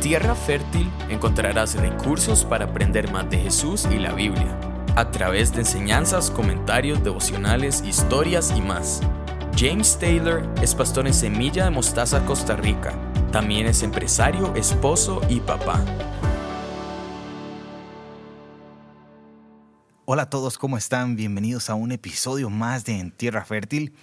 Tierra Fértil encontrarás recursos para aprender más de Jesús y la Biblia, a través de enseñanzas, comentarios, devocionales, historias y más. James Taylor es pastor en Semilla de Mostaza, Costa Rica. También es empresario, esposo y papá. Hola a todos, ¿cómo están? Bienvenidos a un episodio más de En Tierra Fértil.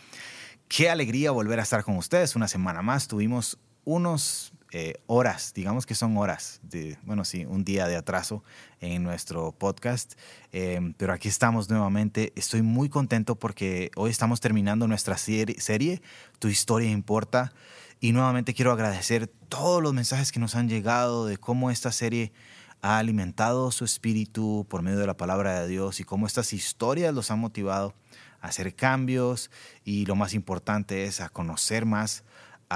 Qué alegría volver a estar con ustedes. Una semana más tuvimos unos eh, horas, digamos que son horas, de, bueno, sí, un día de atraso en nuestro podcast, eh, pero aquí estamos nuevamente. Estoy muy contento porque hoy estamos terminando nuestra serie, serie, Tu historia importa, y nuevamente quiero agradecer todos los mensajes que nos han llegado de cómo esta serie ha alimentado su espíritu por medio de la palabra de Dios y cómo estas historias los han motivado a hacer cambios y lo más importante es a conocer más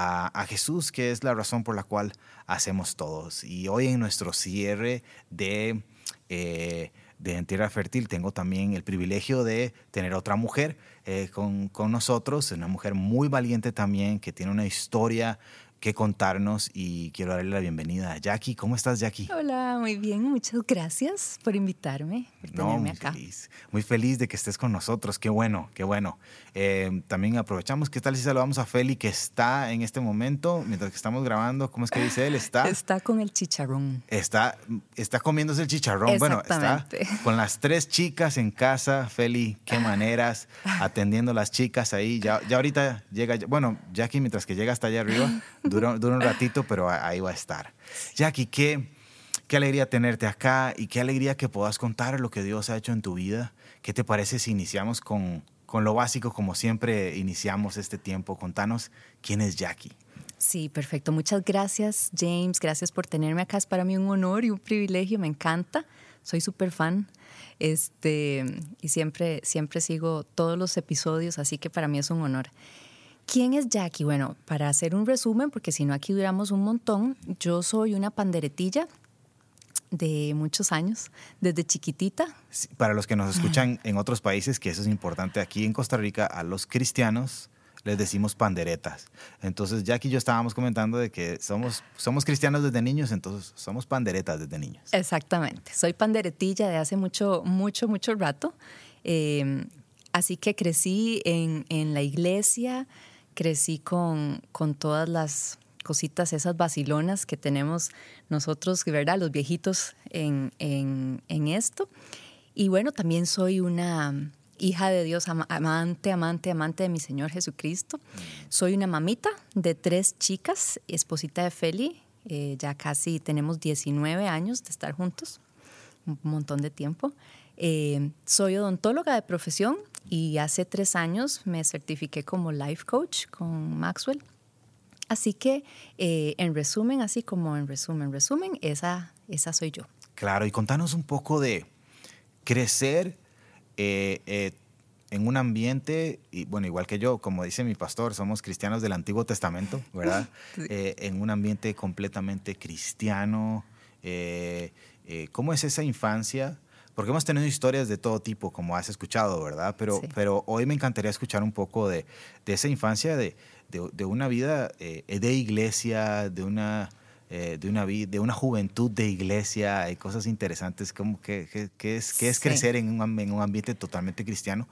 a, Jesús, que es la razón por la cual hacemos todos. Y hoy en nuestro cierre de, eh, de En Tierra Fértil tengo también el privilegio de tener otra mujer eh, con, con nosotros, una mujer muy valiente también, que tiene una historia que contarnos y quiero darle la bienvenida a Jackie. ¿Cómo estás, Jackie? Hola, muy bien, muchas gracias por invitarme, por tenerme muy acá. Feliz, muy feliz de que estés con nosotros, qué bueno, qué bueno. Eh, también aprovechamos, ¿qué tal si saludamos a Feli que está en este momento, mientras que estamos grabando, ¿cómo es que dice él? Está, está con el chicharrón. Está, está comiéndose el chicharrón. Bueno, está con las tres chicas en casa, Feli, qué maneras, atendiendo a las chicas ahí. Ya, ya ahorita llega, bueno, Jackie mientras que llega hasta allá arriba Dura, un ratito, pero ahí va a estar. Jackie, qué, qué alegría tenerte acá y qué alegría que puedas contar lo que Dios ha hecho en tu vida. ¿Qué te parece si iniciamos con, con lo básico, como siempre iniciamos este tiempo? Contanos quién es Jackie. Sí, perfecto. Muchas gracias, James. Gracias por tenerme acá. Es para mí un honor y un privilegio. Me encanta. Soy súper fan. Este, y siempre, siempre sigo todos los episodios, así que para mí es un honor. ¿Quién es Jackie? Bueno, para hacer un resumen, porque si no aquí duramos un montón, yo soy una panderetilla de muchos años, desde chiquitita. para los que nos escuchan en otros países, que eso es importante, aquí en Costa Rica a los cristianos les decimos panderetas. Entonces, Jackie y yo estábamos comentando de que somos, somos cristianos desde niños, entonces somos panderetas desde niños. Exactamente, soy panderetilla de hace mucho, mucho, mucho rato. Eh, así que crecí en, en la iglesia, crecí con, con todas las cositas, esas vacilonas que tenemos nosotros, ¿verdad? Los viejitos en, en, en esto. Y bueno, también soy una hija de Dios, amante, amante, amante de mi Señor Jesucristo. Soy una mamita de tres chicas, esposita de Feli. Eh, ya casi tenemos 19 años de estar juntos, un montón de tiempo. Eh, soy odontóloga de profesión y hace tres años me certifiqué como life coach con Maxwell. Así que, eh, en resumen, así como en resumen, resumen, esa, esa soy yo. Claro, y contanos un poco de crecer eh, en un ambiente, y bueno, igual que yo, como dice mi pastor, somos cristianos del Antiguo Testamento, ¿verdad? en un ambiente completamente cristiano. ¿Cómo es esa infancia? Porque hemos tenido historias de todo tipo, como has escuchado, ¿verdad? Pero, pero hoy me encantaría escuchar un poco de, de esa infancia, de, de, una vida eh, de iglesia, de una, eh, de, una, de una juventud de iglesia, hay cosas interesantes, como que, que, es, que es crecer en un, en un ambiente totalmente cristiano.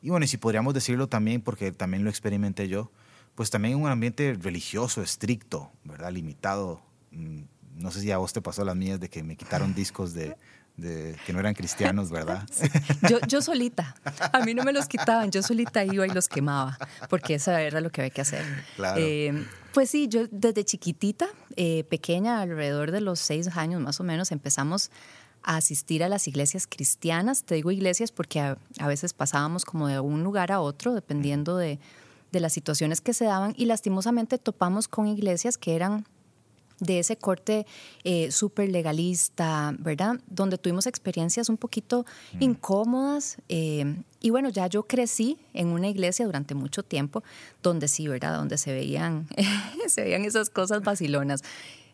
Y bueno, y si podríamos decirlo también, porque también lo experimenté yo, pues también en un ambiente religioso, estricto, ¿verdad? Limitado. Mm, no sé si a vos te pasó las mías de que me quitaron discos de, de que no eran cristianos, ¿verdad? Yo, yo solita, a mí no me los quitaban, yo solita iba y los quemaba, porque eso era lo que había que hacer. Claro. Eh, pues sí, yo desde chiquitita, eh, pequeña, alrededor de los seis años más o menos, empezamos a asistir a las iglesias cristianas. Te digo iglesias porque a, a veces pasábamos como de un lugar a otro, dependiendo de, de las situaciones que se daban, y lastimosamente topamos con iglesias que eran de ese corte eh, súper legalista, ¿verdad? Donde tuvimos experiencias un poquito mm. incómodas. Eh, y bueno, ya yo crecí en una iglesia durante mucho tiempo, donde sí, ¿verdad? Donde se veían, se veían esas cosas vacilonas.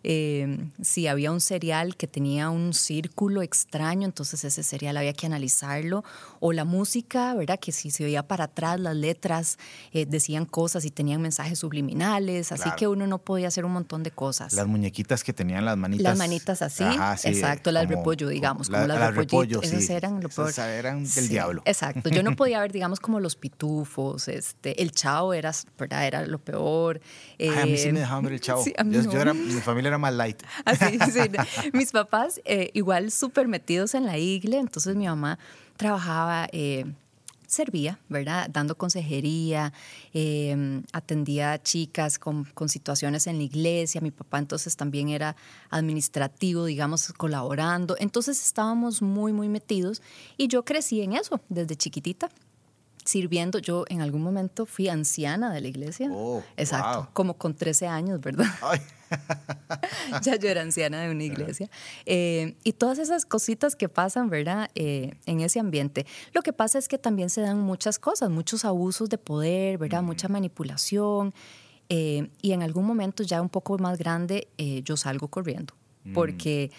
Eh, si había un cereal que tenía un círculo extraño, entonces ese cereal había que analizarlo. O la música, ¿verdad? Que si se veía para atrás, las letras eh, decían cosas y tenían mensajes subliminales. Así que uno no podía hacer un montón de cosas. Las muñequitas que tenían las manitas. Las manitas así. exacto, las repollo, digamos. Como, las repollo, Esas eran lo peor. Esas eran del diablo. Exacto. Yo no podía ver, digamos, como los pitufos, este, el chao era, ¿verdad? Era lo peor. Ay, a mí sí me eh, dejaban ver el chao. yo, era, mi familia era más light. Así, sí. Mis papás, eh, igual súper metidos en la iglesia, entonces mi mamá trabajaba. Eh, servía, ¿verdad? Dando consejería, atendía a chicas con, con, situaciones en la iglesia. Mi papá entonces también era administrativo, digamos, colaborando. Entonces estábamos muy, muy metidos y yo crecí en eso desde chiquitita sirviendo. Yo en algún momento fui anciana de la iglesia. Oh, Exacto, como con 13 años, ¿verdad? ya yo era anciana de una iglesia. Eh, y todas esas cositas que pasan, ¿verdad? Eh, en ese ambiente. Lo que pasa es que también se dan muchas cosas, muchos abusos de poder, ¿verdad? Mucha manipulación. Eh, y en algún momento ya un poco más grande, yo salgo corriendo. Mm. Porque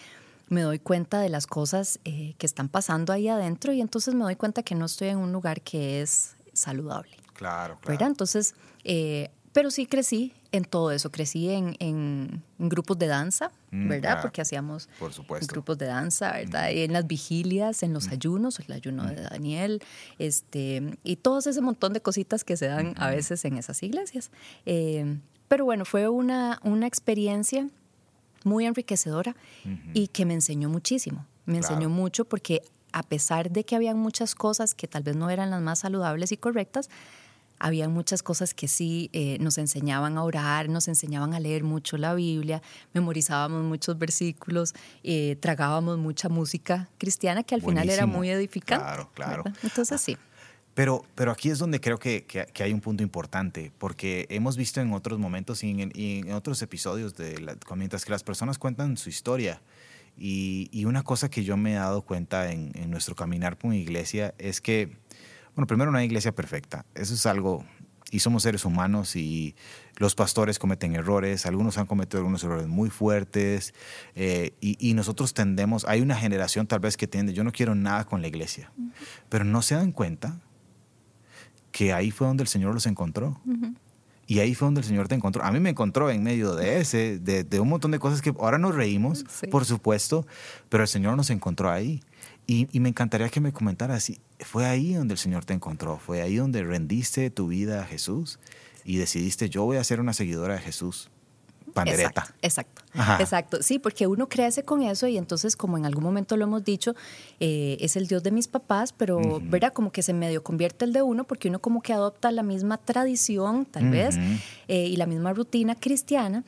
me doy cuenta de las cosas eh, que están pasando ahí adentro y entonces me doy cuenta que no estoy en un lugar que es saludable. Claro, claro. ¿verdad? Entonces, eh, pero sí crecí en todo eso, crecí en, en, grupos de danza, mm, ¿verdad? Porque hacíamos Por grupos de danza, ¿verdad? Y en las vigilias, en los ayunos, el ayuno de Daniel, este, y todo ese montón de cositas que se dan a veces en esas iglesias. Eh, pero bueno, fue una, una experiencia muy enriquecedora y que me enseñó muchísimo. Me enseñó mucho porque a pesar de que habían muchas cosas que tal vez no eran las más saludables y correctas, había muchas cosas que sí eh, nos enseñaban a orar, nos enseñaban a leer mucho la Biblia, memorizábamos muchos versículos, eh, tragábamos mucha música cristiana que al final era muy edificante. Claro, claro. Entonces sí. Pero, pero aquí es donde creo que, que, hay un punto importante, porque hemos visto en otros momentos y en, otros episodios, de mientras que las personas cuentan su historia, y, y, una cosa que yo me he dado cuenta en, en nuestro caminar con iglesia es que, bueno, primero no hay iglesia perfecta, eso es algo, y somos seres humanos y los pastores cometen errores, algunos han cometido algunos errores muy fuertes eh, y, y, nosotros tendemos, hay una generación tal vez que tiende, yo no quiero nada con la iglesia, pero no se dan cuenta que ahí fue donde el Señor los encontró. Y ahí fue donde el Señor te encontró. A mí me encontró en medio de ese, de, un montón de cosas que ahora nos reímos, por supuesto, pero el Señor nos encontró ahí. Y, y, me encantaría que me comentaras fue ahí donde el Señor te encontró, fue ahí donde rendiste tu vida a Jesús y decidiste, yo voy a ser una seguidora de Jesús pandereta. Exacto, exacto, Sí, porque uno crece con eso y entonces, como en algún momento lo hemos dicho, eh, es el Dios de mis papás, pero, ¿verdad? Como que se medio convierte el de uno porque uno como que adopta la misma tradición, tal vez, eh, y la misma rutina cristiana.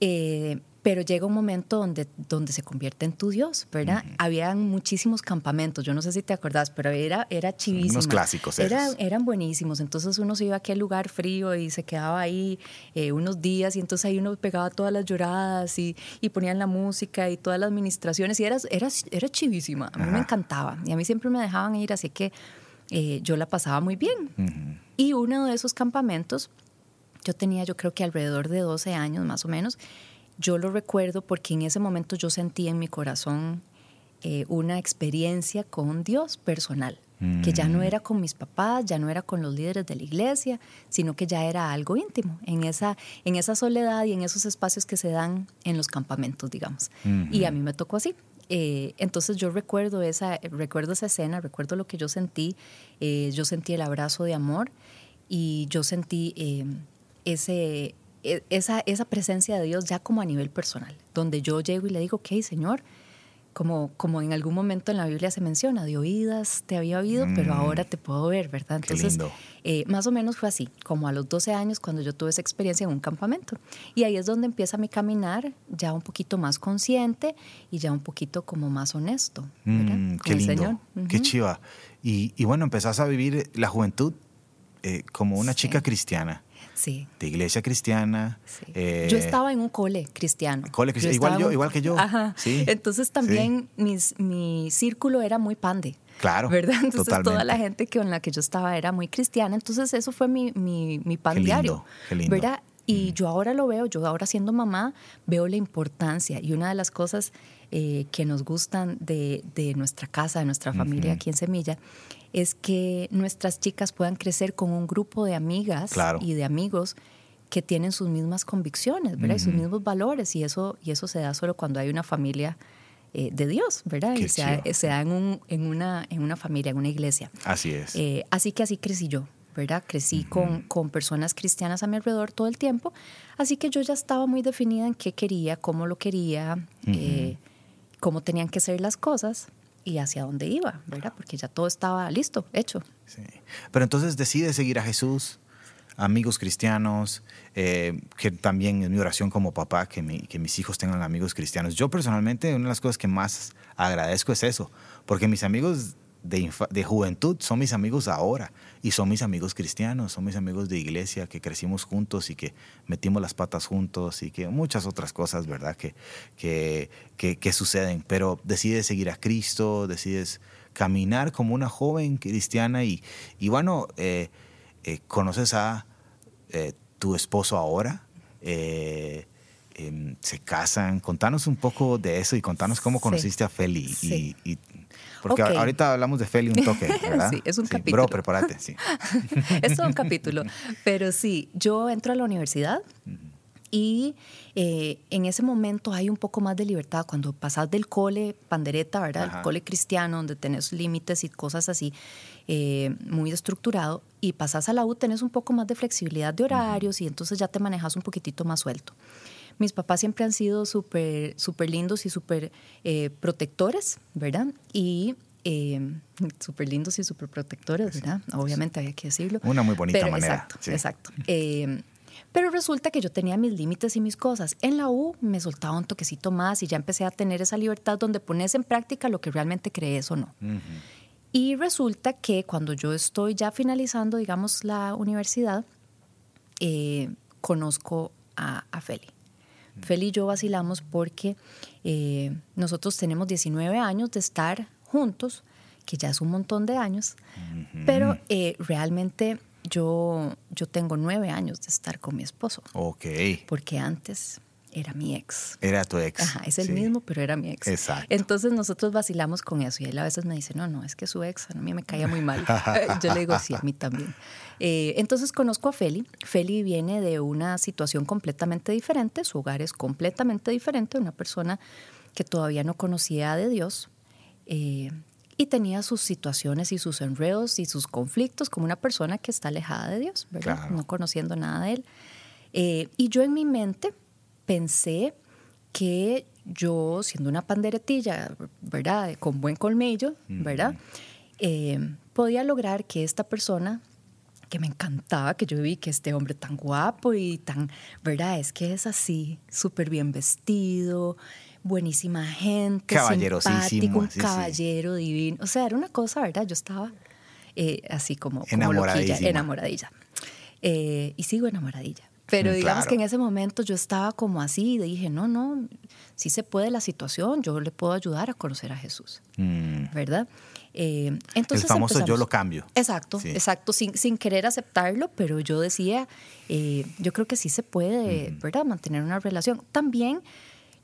Eh, pero llega un momento donde, donde se convierte en tu Dios, ¿verdad? Habían muchísimos campamentos, yo no sé si te acordás, pero era, era chivísimo. Unos clásicos eran, eran buenísimos, entonces uno se iba a aquel lugar frío y se quedaba ahí eh, unos días y entonces ahí uno pegaba todas las lloradas y, y ponían la música y todas las administraciones y era, era, era chivísima, a mí me encantaba y a mí siempre me dejaban ir, así que eh, yo la pasaba muy bien. Y uno de esos campamentos, yo tenía yo creo que alrededor de 12 años más o menos, yo lo recuerdo porque en ese momento yo sentí en mi corazón eh, una experiencia con Dios personal, que ya no mm. era con mis papás, ya no era con los líderes de la iglesia, sino que ya era algo íntimo, en esa, en esa soledad y en esos espacios que se dan en los campamentos, digamos. Y a mí me tocó así. Eh, entonces yo recuerdo esa, recuerdo esa escena, recuerdo lo que yo sentí, eh, yo sentí el abrazo de amor y yo sentí ese, esa, esa presencia de Dios ya como a nivel personal, donde yo llego y le digo, ok, Señor, como, como en algún momento en la Biblia se menciona, de oídas te había oído, pero mm. ahora te puedo ver, ¿verdad? Entonces, eh, más o menos fue así, como a los 12 años cuando yo tuve esa experiencia en un campamento. Y ahí es donde empieza mi caminar ya un poquito más consciente y ya un poquito como más honesto, ¿verdad? Mm, qué lindo, qué chiva. Y, y, bueno, empezás a vivir la juventud eh, como una chica cristiana sí. de iglesia cristiana. Eh, yo estaba en un cole cristiano. Cole cristiano, igual yo, igual que yo. Ajá. Entonces también mis, mi círculo era muy pande. Claro. ¿Verdad? Entonces toda la gente con la que yo estaba era muy cristiana. Entonces eso fue mi, mi, mi pan qué diario. Qué lindo. ¿Verdad? Y yo ahora lo veo, yo ahora siendo mamá, veo la importancia. Y una de las cosas eh, que nos gustan de, nuestra casa, de nuestra familia aquí en Semilla, es que nuestras chicas puedan crecer con un grupo de amigas y de amigos que tienen sus mismas convicciones, ¿verdad? Y sus mismos valores. Y eso, y eso se da solo cuando hay una familia eh, de Dios, ¿verdad? y se da, en, un, en, una, en una familia, en una iglesia. Así es. Eh, así que así crecí yo, ¿verdad? Crecí con, con, personas cristianas a mi alrededor todo el tiempo. Así que yo ya estaba muy definida en qué quería, cómo lo quería, eh, cómo tenían que ser las cosas y hacia dónde iba, ¿verdad? Porque ya todo estaba listo, hecho. Sí. Pero entonces decide seguir a Jesús amigos cristianos, eh, que también es mi oración como papá, que, que mis hijos tengan amigos cristianos. Yo personalmente, una de las cosas que más agradezco es eso, porque mis amigos de, juventud son mis amigos ahora y son mis amigos cristianos, son mis amigos de iglesia que crecimos juntos y que metimos las patas juntos y que muchas otras cosas, ¿verdad? Que, que, que, suceden. Pero decides seguir a Cristo, decides caminar como una joven cristiana y, y bueno, eh, eh, conoces a eh, tu esposo ahora, em, se casan. Contanos un poco de eso y contanos cómo conociste a Feli. Y, porque ahorita hablamos de Feli un toque, ¿verdad? sí, es un capítulo. Bro, prepárate, sí. es todo un capítulo. Pero sí, yo entro a la universidad. Y eh, en ese momento hay un poco más de libertad. Cuando pasas del cole pandereta, ¿verdad? El cole cristiano, donde tenés límites y cosas así, eh, muy estructurado, y pasas a la U, tenés un poco más de flexibilidad de horarios y entonces ya te manejas un poquitito más suelto. Mis papás siempre han sido súper super lindos y súper eh, protectores, ¿verdad? Y súper lindos y súper protectores, ¿verdad? Obviamente había que decirlo. Una muy bonita manera. Exacto, exacto. Pero resulta que yo tenía mis límites y mis cosas. En la U me soltaba un toquecito más y ya empecé a tener esa libertad donde pones en práctica lo que realmente crees o no. Y resulta que cuando yo estoy ya finalizando, digamos, la universidad, eh, conozco a, Feli. Feli y yo vacilamos porque eh, nosotros tenemos 19 años de estar juntos, que ya es un montón de años, pero eh, realmente yo, yo tengo nueve años de estar con mi esposo. Ok. Porque antes era mi ex. Era tu ex. Ajá, es el mismo, pero era mi ex. Exacto. Entonces nosotros vacilamos con eso y él a veces me dice, no, no, es que su ex a mí me caía muy mal. yo le digo, sí, a mí también. Eh, entonces conozco a Feli. Feli viene de una situación completamente diferente, su hogar es completamente diferente, una persona que todavía no conocía de Dios. Eh, y tenía sus situaciones y sus enredos y sus conflictos como una persona que está alejada de Dios, ¿verdad? No conociendo nada de Él. Eh, y yo en mi mente pensé que yo, siendo una panderetilla, ¿verdad? Con buen colmillo, ¿verdad? Eh, podía lograr que esta persona que me encantaba, que yo vi que este hombre tan guapo y tan, ¿verdad? Es que es así, súper bien vestido, buenísima gente, simpático, un caballero divino. O sea, era una cosa, ¿verdad? Yo estaba eh, así como, enamoradilla. enamoradilla. Eh, y sigo enamoradilla. Pero mm, digamos que en ese momento yo estaba como así y dije, no, no, sí se puede la situación, yo le puedo ayudar a conocer a Jesús, mm. ¿verdad? Eh, entonces El famoso yo lo cambio. Exacto, exacto, sin, sin, querer aceptarlo, pero yo decía, yo creo que sí se puede, mm. ¿verdad? Mantener una relación. También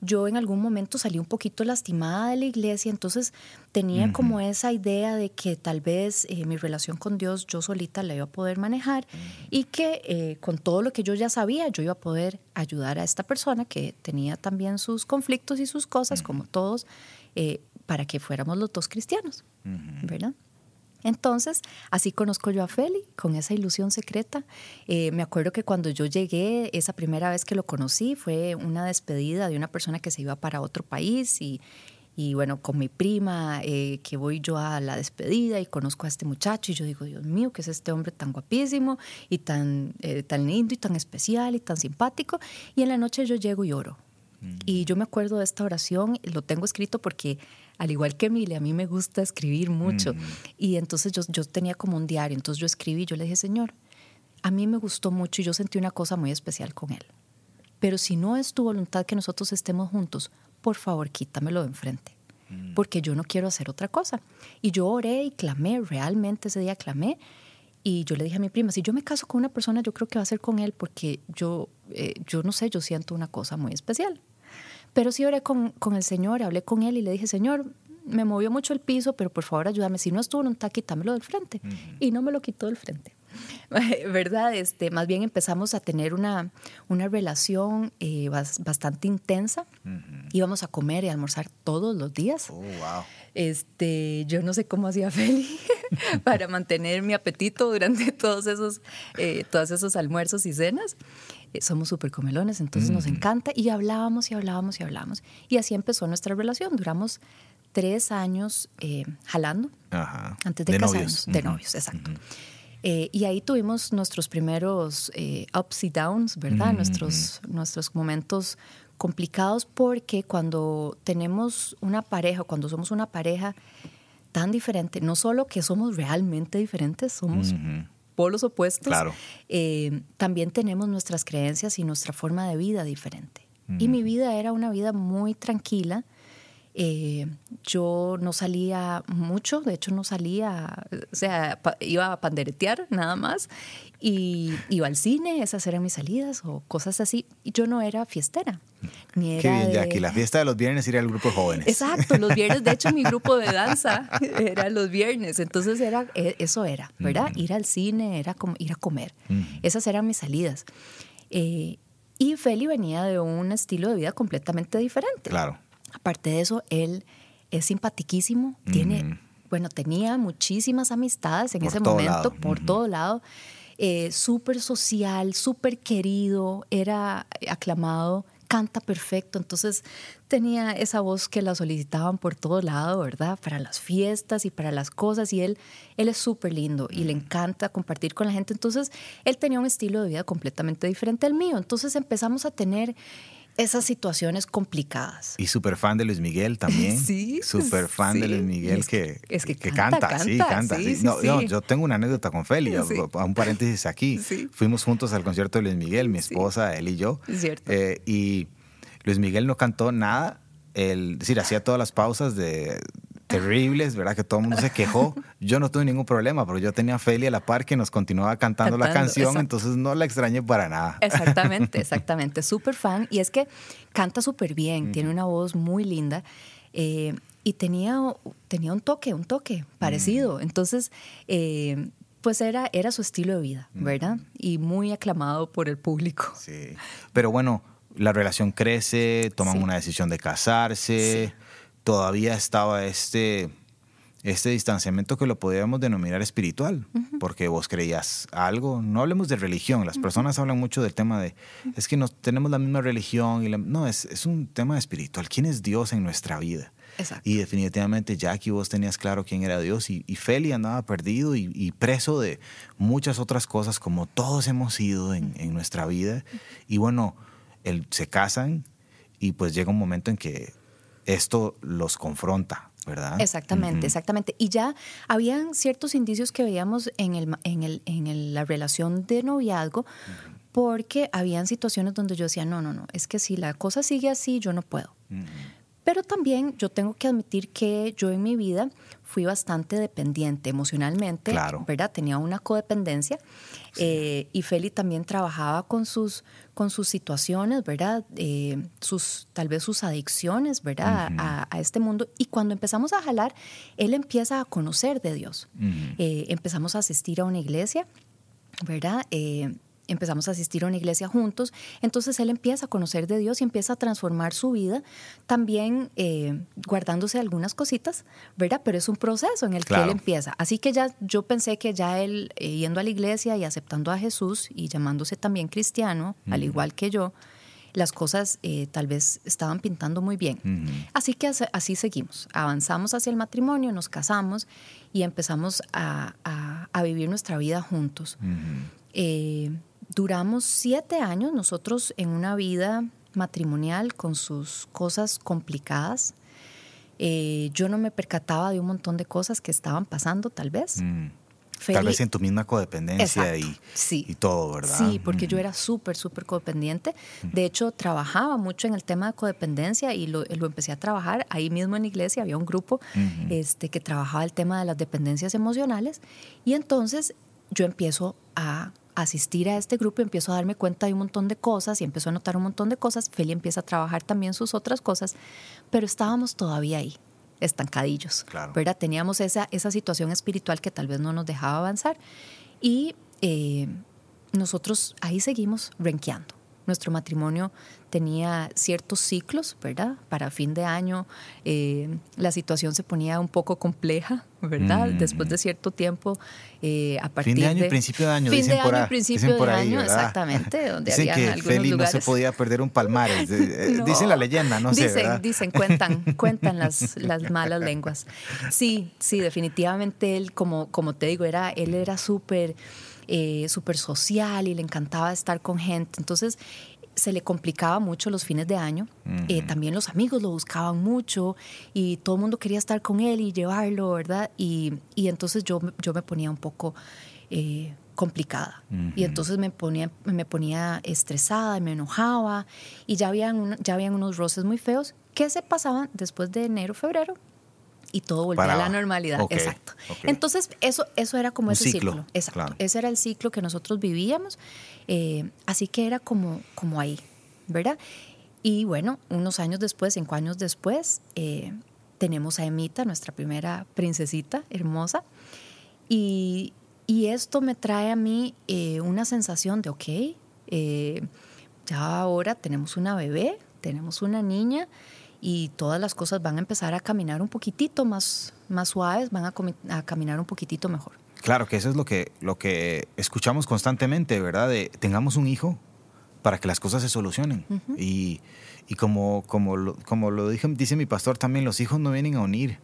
yo en algún momento salí un poquito lastimada de la iglesia, entonces tenía como esa idea de que tal vez eh, mi relación con Dios yo solita la iba a poder manejar y que eh, con todo lo que yo ya sabía yo iba a poder ayudar a esta persona que tenía también sus conflictos y sus cosas, como todos, eh, para que fuéramos los dos cristianos, ¿verdad? Entonces, así conozco yo a Feli, con esa ilusión secreta. Eh, me acuerdo que cuando yo llegué, esa primera vez que lo conocí, fue una despedida de una persona que se iba para otro país y, y bueno, con mi prima, eh, que voy yo a la despedida y conozco a este muchacho y yo digo, Dios mío, ¿qué es este hombre tan guapísimo y tan, eh, tan lindo y tan especial y tan simpático? Y en la noche yo llego y oro. Mm. Y yo me acuerdo de esta oración, lo tengo escrito porque al igual que Emile, a mí me gusta escribir mucho. Mm. Y entonces yo, yo tenía como un diario, entonces yo escribí, yo le dije, Señor, a mí me gustó mucho y yo sentí una cosa muy especial con Él. Pero si no es tu voluntad que nosotros estemos juntos, por favor quítamelo de enfrente, mm. porque yo no quiero hacer otra cosa. Y yo oré y clamé, realmente ese día clamé, Y yo le dije a mi prima, si yo me caso con una persona, yo creo que va a ser con él porque yo, eh, yo no sé, yo siento una cosa muy especial. Pero sí oré con, con el Señor, hablé con él y le dije, Señor, me movió mucho el piso, pero por favor ayúdame. Si no estuvo en un taco, quítamelo del frente. Y no me lo quitó del frente. ¿Verdad? Este, más bien empezamos a tener una, una relación eh, bastante intensa. Íbamos a comer y almorzar todos los días. Oh, wow. Este, yo no sé cómo hacía Feli para mantener mi apetito durante todos esos, eh, todos esos almuerzos y cenas. Eh, somos súper comelones, entonces nos encanta. Y hablábamos y hablábamos y hablábamos. Y así empezó nuestra relación. Duramos tres años eh, jalando antes de, casarnos. De novios, exacto. Eh, y ahí tuvimos nuestros primeros eh, ups y downs, ¿verdad? nuestros, nuestros momentos complicados porque cuando tenemos una pareja, cuando somos una pareja tan diferente, no solo que somos realmente diferentes, somos polos opuestos, claro. también tenemos nuestras creencias y nuestra forma de vida diferente. Y mi vida era una vida muy tranquila, eh, yo no salía mucho, de hecho no salía, o sea, iba a panderetear nada más y iba al cine, esas eran mis salidas o cosas así. Y yo no era fiestera. Ni era Qué bien, Jackie. La fiesta de los viernes era el grupo de jóvenes. Exacto, los viernes. De hecho, mi grupo de danza era los viernes. Entonces, era, e, eso era, ¿verdad? Ir al cine, era como ir a comer. Esas eran mis salidas. Eh, y Feli venía de un estilo de vida completamente diferente. Claro. Aparte de eso, él es simpatiquísimo, tiene, bueno, tenía muchísimas amistades en ese momento, por todo lado, eh, súper social, súper querido, era aclamado, canta perfecto, entonces tenía esa voz que la solicitaban por todo lado, ¿verdad? Para las fiestas y para las cosas, y él, él es súper lindo y le encanta compartir con la gente, entonces él tenía un estilo de vida completamente diferente al mío, entonces empezamos a tener esas situaciones complicadas. Y súper fan de Luis Miguel también. Sí. Súper fan de Luis Miguel que, es que, canta, sí, canta. No, yo tengo una anécdota con Feli, a un paréntesis aquí. Fuimos juntos al concierto de Luis Miguel, mi esposa, él y yo. Cierto. Eh, y Luis Miguel no cantó nada, el, es decir, hacía todas las pausas de, terribles, ¿verdad? Que todo el mundo se quejó. Yo no tuve ningún problema, pero yo tenía a Feli a la par que nos continuaba cantando, la canción, entonces no la extrañé para nada. Exactamente, exactamente. Súper fan. Y es que canta súper bien, tiene una voz muy linda. Eh, y tenía, tenía un toque, un toque parecido. Entonces, eh, pues era, era su estilo de vida, ¿verdad? Y muy aclamado por el público. Sí. Pero bueno, la relación crece, toman una decisión de casarse todavía estaba este, este distanciamiento que lo podríamos denominar espiritual, porque vos creías algo, no hablemos de religión, las personas hablan mucho del tema de, es que no tenemos la misma religión, y no, es, es, un tema espiritual, ¿quién es Dios en nuestra vida? Y definitivamente Jackie, vos tenías claro quién era Dios y, Feli andaba perdido y, preso de muchas otras cosas como todos hemos sido en, en nuestra vida. Y bueno, él, se casan y pues llega un momento en que esto los confronta, ¿verdad? Exactamente, exactamente. Y ya habían ciertos indicios que veíamos en, el, en, el, en la relación de noviazgo, porque habían situaciones donde yo decía, no, no, no, es que si la cosa sigue así, yo no puedo. Pero también yo tengo que admitir que yo en mi vida fui bastante dependiente emocionalmente, claro. ¿verdad? Tenía una codependencia eh, y Feli también trabajaba con sus, con sus situaciones, ¿verdad? Eh, sus, tal vez sus adicciones, ¿verdad? a, este mundo. Y cuando empezamos a jalar, él empieza a conocer de Dios. Eh, empezamos a asistir a una iglesia, ¿verdad? Empezamos a asistir a una iglesia juntos, entonces él empieza a conocer de Dios y empieza a transformar su vida, también eh, guardándose algunas cositas, ¿verdad? Pero es un proceso en el que él empieza. Así que ya yo pensé que ya él eh, yendo a la iglesia y aceptando a Jesús y llamándose también cristiano, al igual que yo, las cosas eh, tal vez estaban pintando muy bien. Así que así, seguimos. Avanzamos hacia el matrimonio, nos casamos y empezamos a, vivir nuestra vida juntos duramos siete años nosotros en una vida matrimonial con sus cosas complicadas. Eh, yo no me percataba de un montón de cosas que estaban pasando, tal vez. Mm. tal vez en tu misma codependencia y, y, todo, ¿verdad? Sí, porque yo era súper, súper codependiente. De hecho, trabajaba mucho en el tema de codependencia y lo, lo, empecé a trabajar ahí mismo en la iglesia. Había un grupo este, que trabajaba el tema de las dependencias emocionales. Y entonces yo empiezo a asistir a este grupo, empiezo a darme cuenta de un montón de cosas y empiezo a notar un montón de cosas. Feli empieza a trabajar también sus otras cosas, pero estábamos todavía ahí, estancadillos, ¿verdad? Teníamos esa, esa situación espiritual que tal vez no nos dejaba avanzar y eh, nosotros ahí seguimos renqueando. Nuestro matrimonio tenía ciertos ciclos, ¿verdad? Para fin de año eh, la situación se ponía un poco compleja, ¿verdad? Mm. Después de cierto tiempo, eh, a partir fin de año y principio de año, fin dicen de por año y principio por de ahí, año, ¿verdad? exactamente, donde dicen había que algunos Feli lugares. no se podía perder un palmares. Eh, No. Dicen la leyenda, no sé, dicen, ¿verdad? Dicen, cuentan, cuentan las, las malas lenguas. Sí, sí, definitivamente él, como, como te digo, era, él era súper eh, súper social y le encantaba estar con gente. Entonces, se le complicaba mucho los fines de año. Eh, también los amigos lo buscaban mucho y todo el mundo quería estar con él y llevarlo, ¿verdad? Y, y entonces yo, yo me ponía un poco eh, complicada. Y entonces me ponía, me ponía estresada, y me enojaba y ya habían, un- ya habían unos roces muy feos que se pasaban después de enero, febrero y todo volvía a Paraba. la normalidad. Ok, Exacto. ok. Entonces, eso, eso era como Un ese ciclo, ciclo. Exacto. claro. Ese era el ciclo que nosotros vivíamos. Eh, así que era como, como ahí, ¿verdad? Y bueno, unos años después, cinco años después, eh, tenemos a Emita, nuestra primera princesita hermosa. Y, y esto me trae a mí eh, una sensación de, ok, eh, ya ahora tenemos una bebé, tenemos una niña y todas las cosas van a empezar a caminar un poquitito más, más suaves, van a, caminar un poquitito mejor. Claro, que eso es lo que, lo que escuchamos constantemente, ¿verdad? De tengamos un hijo para que las cosas se solucionen. Y, y como, como, lo, como lo dije, dice mi pastor también, los hijos no vienen a unir,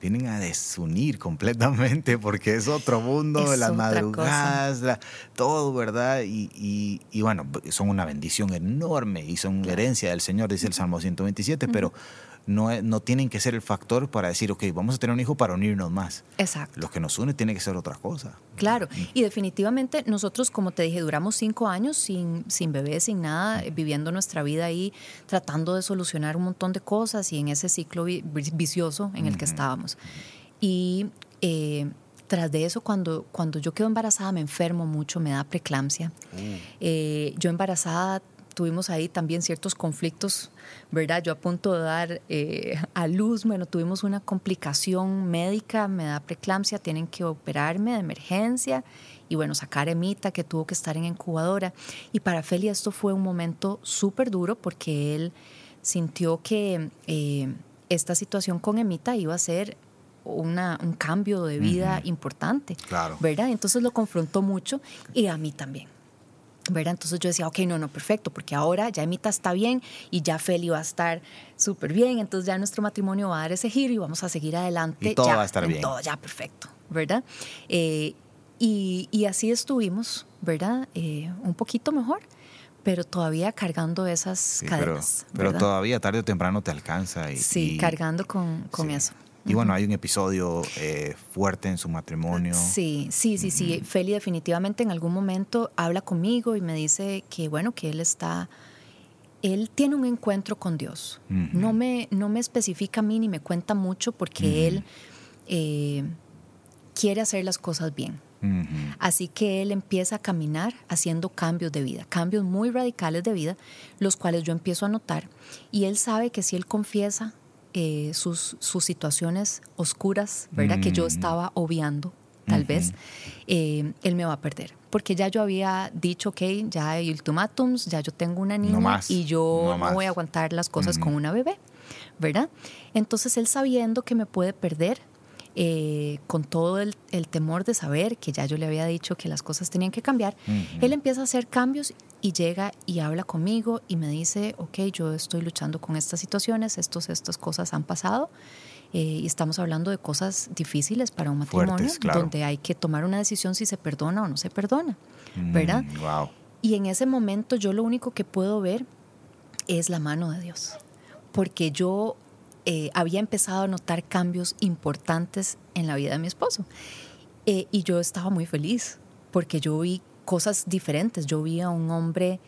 vienen a desunir completamente, porque es otro mundo, Es las madrugadas, la- todo, ¿verdad? Y, y, y bueno, son una bendición enorme y son herencia del Señor, dice el Salmo 127, pero no, no tienen que ser el factor para decir, ok, vamos a tener un hijo para unirnos más. Exacto. Lo que nos une tiene que ser otra cosa. Claro, y definitivamente nosotros, como te dije, duramos cinco años sin, sin bebé, sin nada, eh, viviendo nuestra vida ahí, tratando de solucionar un montón de cosas y en ese ciclo vi- vicioso en el que estábamos. Y eh, tras de eso, cuando, cuando yo quedo embarazada, me enfermo mucho, me da preeclampsia. Eh, yo embarazada tuvimos ahí también ciertos conflictos, ¿verdad? Yo a punto de dar eh, a luz, bueno, tuvimos una complicación médica, me da preeclampsia, tienen que operarme de emergencia y bueno, sacar Emita que tuvo que estar en incubadora. Y para Feli esto fue un momento súper duro porque él sintió que eh, esta situación con Emita iba a ser una, un cambio de vida importante, Claro. ¿verdad? Entonces lo confrontó mucho y a mí también. ¿Verdad? Entonces yo decía, ok, no, no, perfecto, porque ahora ya Emita está bien y ya Feli va a estar súper bien, entonces ya nuestro matrimonio va a dar ese giro y vamos a seguir adelante. Y todo ya, va a estar en bien. Todo ya perfecto, ¿verdad? Eh, y, y así estuvimos, ¿verdad? Eh, un poquito mejor, pero todavía cargando esas Sí, cadenas. pero todavía tarde o temprano te alcanza. Y, Sí, y- cargando con, con sí. eso. Y bueno, hay un episodio eh, fuerte en su matrimonio. Sí, sí, sí, sí. Feli definitivamente en algún momento habla conmigo y me dice que, bueno, que él está, él tiene un encuentro con Dios. Ujú. No me, no me especifica a mí ni me cuenta mucho porque él eh, quiere hacer las cosas bien. Así que él empieza a caminar haciendo cambios de vida, cambios muy radicales de vida, los cuales yo empiezo a notar. Y él sabe que si él confiesa eh, sus, sus situaciones oscuras, ¿verdad? Que yo Mm. estaba obviando, tal vez, eh, él me va a perder. Porque ya yo había dicho, ok, ya hay ultimátums, ya yo tengo una niña más, y yo no voy a aguantar las cosas con una bebé, ¿verdad? Entonces él sabiendo que me puede perder, eh, con todo el, el temor de saber que ya yo le había dicho que las cosas tenían que cambiar, él empieza a hacer cambios y llega y habla conmigo y me dice, ok, yo estoy luchando con estas situaciones, estos, estas cosas han pasado eh, y estamos hablando de cosas difíciles para un matrimonio, Fuertes, claro. donde hay que tomar una decisión si se perdona o no se perdona, ¿verdad? Mm, wow. Y en ese momento yo lo único que puedo ver es la mano de Dios, porque yo eh, había empezado a notar cambios importantes en la vida de mi esposo Eh, y yo estaba muy feliz porque yo vi cosas diferentes, yo vi a un hombre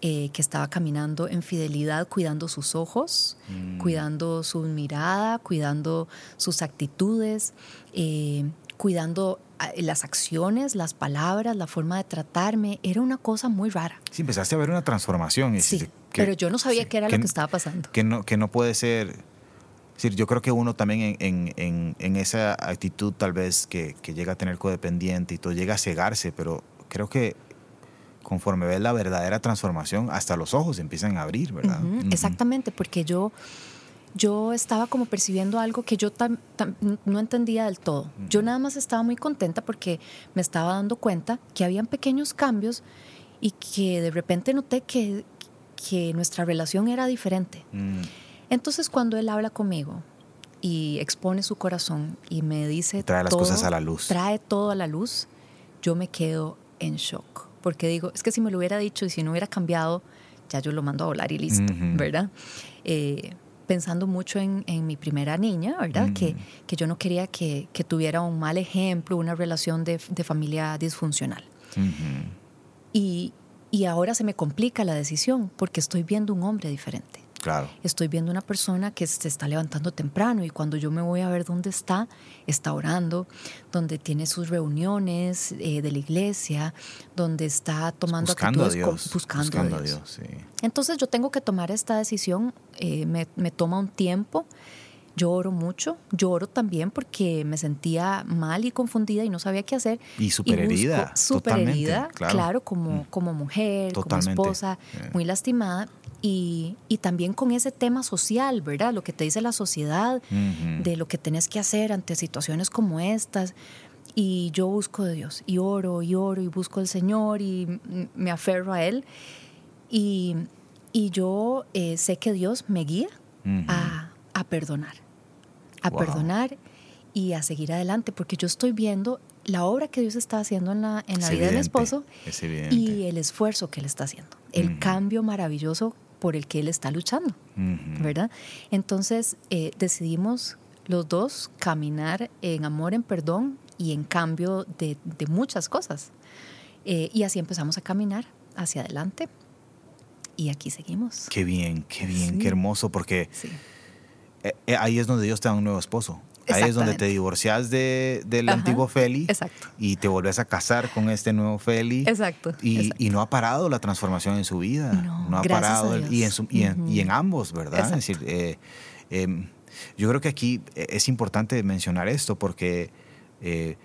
eh, que estaba caminando en fidelidad, cuidando sus ojos, cuidando su mirada, cuidando sus actitudes, eh, cuidando las acciones, las palabras, la forma de tratarme, era una cosa muy rara. Sí, empezaste a ver una transformación. Sí, pero yo no sabía qué era lo que estaba pasando. Que no, que no puede ser... Es decir, yo creo que uno también en, en, en esa actitud tal vez que, que, llega a tener codependiente y todo, llega a cegarse, pero creo que conforme ves la verdadera transformación, hasta los ojos empiezan a abrir, ¿verdad? Exactamente, porque yo, yo estaba como percibiendo algo que yo no entendía del todo. Yo nada más estaba muy contenta porque me estaba dando cuenta que habían pequeños cambios y que de repente noté que, que nuestra relación era diferente. Mm. Entonces cuando él habla conmigo y expone su corazón y me dice... Trae las cosas a la luz. Trae todo a la luz, yo me quedo en shock porque digo, es que si me lo hubiera dicho y si no hubiera cambiado, ya yo lo mando a volar y listo, ¿verdad? Eh, pensando mucho en, en, mi primera niña, ¿verdad? que, que, yo no quería que, que, tuviera un mal ejemplo, una relación de, de familia disfuncional. y, y ahora se me complica la decisión porque estoy viendo un hombre diferente. Estoy viendo una persona que se está levantando temprano y cuando yo me voy a ver dónde está, está orando, donde tiene sus reuniones eh, de la iglesia, donde está tomando buscando a Dios, buscando, a Dios. Entonces yo tengo que tomar esta decisión, eh, me, me toma un tiempo. Yo oro mucho, lloro también porque me sentía mal y confundida y no sabía qué hacer. Y súper herida. Súper herida, claro, como, mm. como mujer, como esposa, muy lastimada. Y, y, también con ese tema social, ¿verdad? Lo que te dice la sociedad, de lo que tenés que hacer ante situaciones como estas. Y yo busco de Dios, y oro, y oro, y busco al Señor, y me aferro a Él. Y, y yo eh, sé que Dios me guía a, a, perdonar, a perdonar y a seguir adelante, porque yo estoy viendo la obra que Dios está haciendo en la, en la vida de mi esposo y el esfuerzo que Él está haciendo, el cambio maravilloso por el que él está luchando, ¿verdad? Entonces eh, decidimos los dos caminar en amor, en perdón y en cambio de, muchas cosas. Eh, y así empezamos a caminar hacia adelante y aquí seguimos. Qué bien, qué bien, qué hermoso, porque eh, ahí es donde Dios te da un nuevo esposo. Ahí es donde te divorcias de, del antiguo Feli y te vuelves a casar con este nuevo Feli. Exacto y, y, no ha parado la transformación en su vida. No, ha parado. Y en, y, en, y en, ambos, ¿verdad? Es decir, eh, em, yo creo que aquí es importante mencionar esto porque eh,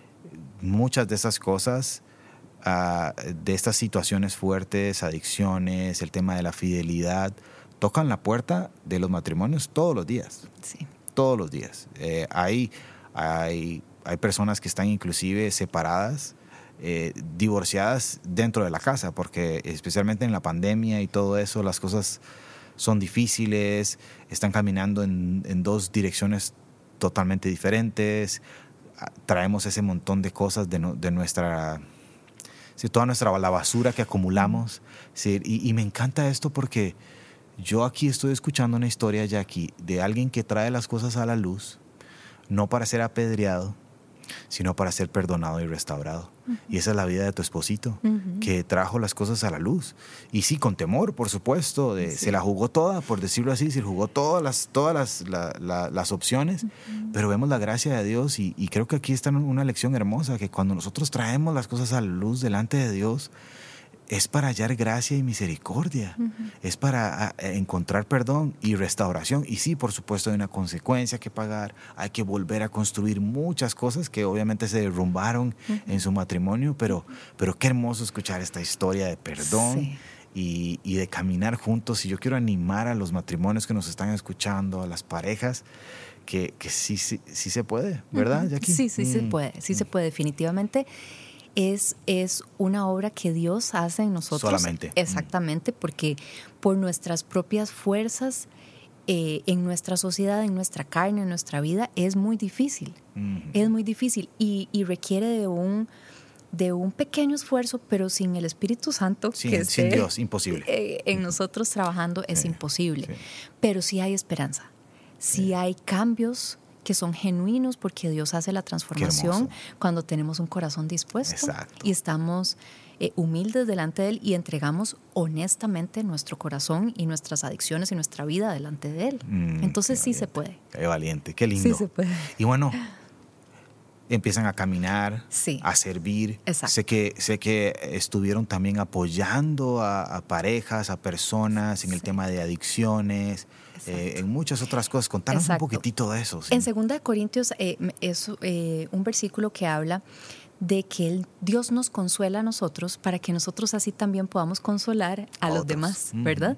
muchas de esas cosas, ah, de estas situaciones fuertes, adicciones, el tema de la fidelidad, tocan la puerta de los matrimonios todos los días. Sí todos los días. Eh, hay, hay, hay personas que están inclusive separadas, eh, divorciadas dentro de la casa, porque especialmente en la pandemia y todo eso, las cosas son difíciles, están caminando en, en dos direcciones totalmente diferentes, ah, traemos ese montón de cosas de, de nuestra... toda nuestra la basura que acumulamos. Sí, y, y me encanta esto porque yo aquí estoy escuchando una historia, Jackie, de alguien que trae las cosas a la luz, no para ser apedreado, sino para ser perdonado y restaurado. Y esa es la vida de tu esposito, que trajo las cosas a la luz. Y sí, con temor, por supuesto, de, se la jugó toda, por decirlo así, se jugó todas las, todas las, las opciones, pero vemos la gracia de Dios y, y creo que aquí está una lección hermosa, que cuando nosotros traemos las cosas a la luz delante de Dios, es para hallar gracia y misericordia, es para ah, encontrar perdón y restauración. Y sí, por supuesto, hay una consecuencia que pagar, hay que volver a construir muchas cosas que obviamente se derrumbaron en su matrimonio, pero, pero qué hermoso escuchar esta historia de perdón. Y, de caminar juntos. Y yo quiero animar a los matrimonios que nos están escuchando, a las parejas, que, que sí, sí, sí se puede, ¿verdad, Jackie? Sí, sí se mm. puede, sí se puede, definitivamente es, es una obra que Dios hace en nosotros. Solamente. Exactamente, porque por nuestras propias fuerzas, eh, en nuestra sociedad, en nuestra carne, en nuestra vida, es muy difícil. Es muy difícil y, requiere de un, de un pequeño esfuerzo, pero sin el Espíritu Santo, que sin Dios, imposible. Eh, en nosotros trabajando es imposible. Pero sí hay esperanza, sí hay cambios que son genuinos porque Dios hace la transformación cuando tenemos un corazón dispuesto y estamos eh, humildes delante de Él y entregamos honestamente nuestro corazón y nuestras adicciones y nuestra vida delante de Él. Mm, Entonces sí se puede. Qué valiente, qué lindo. Sí se puede. Y bueno, empiezan a caminar, Sí. a servir. Exacto. Sé que, sé que estuvieron también apoyando a, a parejas, a personas en el Sí. tema de adicciones, eh, en muchas otras cosas. Contanos Exacto. un poquitito de eso. sí. En 2 de Corintios eh, es eh, un versículo que habla de que el- Dios nos consuela a nosotros para que nosotros así también podamos consolar a los demás, Ujú. ¿verdad?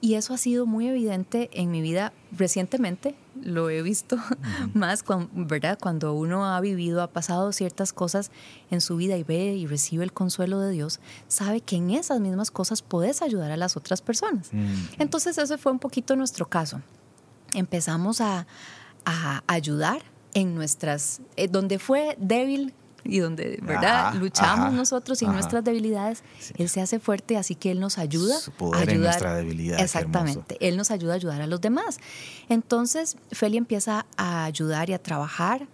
Y eso ha sido muy evidente en mi vida recientemente, lo he visto más, cuan- ¿verdad? Cuando uno ha vivido, ha pasado ciertas cosas en su vida y ve y recibe el consuelo de Dios, sabe que en esas mismas cosas puedes ayudar a las otras personas. Entonces ese fue un poquito nuestro caso. Empezamos a, a ayudar en nuestras, eh, donde fue débil y donde, ¿verdad? Ajá, Luchamos ajá, nosotros y ajá. nuestras debilidades, Sí. Él se hace fuerte, así que Él nos ayuda Su poder a en ayudar. nuestra debilidad. Exactamente. Él nos ayuda a ayudar a los demás. Entonces, Feli empieza a ayudar y a trabajar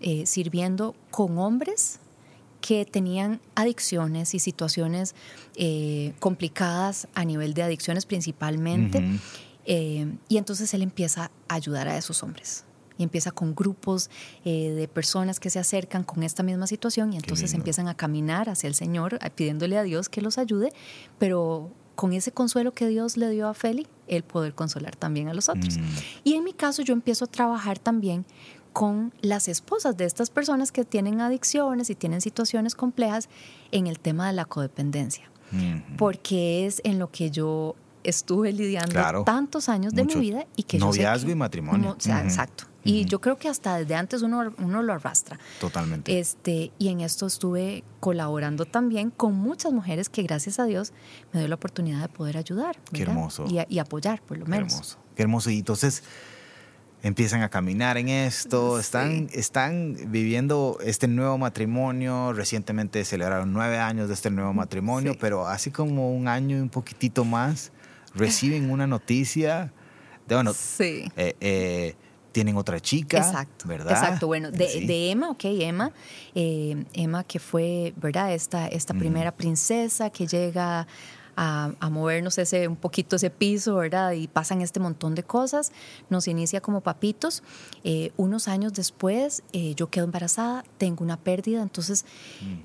eh, sirviendo con hombres que tenían adicciones y situaciones eh, complicadas a nivel de adicciones principalmente. Eh, y entonces él empieza a ayudar a esos hombres. Y empieza con grupos eh, de personas que se acercan con esta misma situación y entonces empiezan a caminar hacia el Señor pidiéndole a Dios que los ayude, pero con ese consuelo que Dios le dio a Feli, él poder consolar también a los otros. Mm. Y en mi caso yo empiezo a trabajar también con las esposas de estas personas que tienen adicciones y tienen situaciones complejas en el tema de la codependencia, Ujú. porque es en lo que yo estuve lidiando Claro. tantos años de Mucho mi vida y que yo sé noviazgo que- y matrimonio. Mo- o sea, Ujú. exacto. Y yo creo que hasta desde antes uno, uno lo arrastra. Totalmente. Este, y en esto estuve colaborando también con muchas mujeres que gracias a Dios me dio la oportunidad de poder ayudar. Qué ¿verdad? hermoso. Y, apoyar, por lo Qué menos. hermoso. Qué hermoso. Y entonces empiezan a caminar en esto, están, están viviendo este nuevo matrimonio, recientemente celebraron nueve años de este nuevo matrimonio, Sí. pero así como un año y un poquitito más, reciben una noticia de, bueno, Sí. eh, eh, tienen otra chica, Exacto, ¿verdad? exacto. Bueno, de, Sí. de Emma, ok, Emma, eh, Emma que fue, ¿verdad? Esta, esta primera princesa que llega a, a movernos ese, un poquito ese piso, ¿verdad? Y pasan este montón de cosas. Nos inicia como papitos. Eh, unos años después, eh, yo quedo embarazada, tengo una pérdida, entonces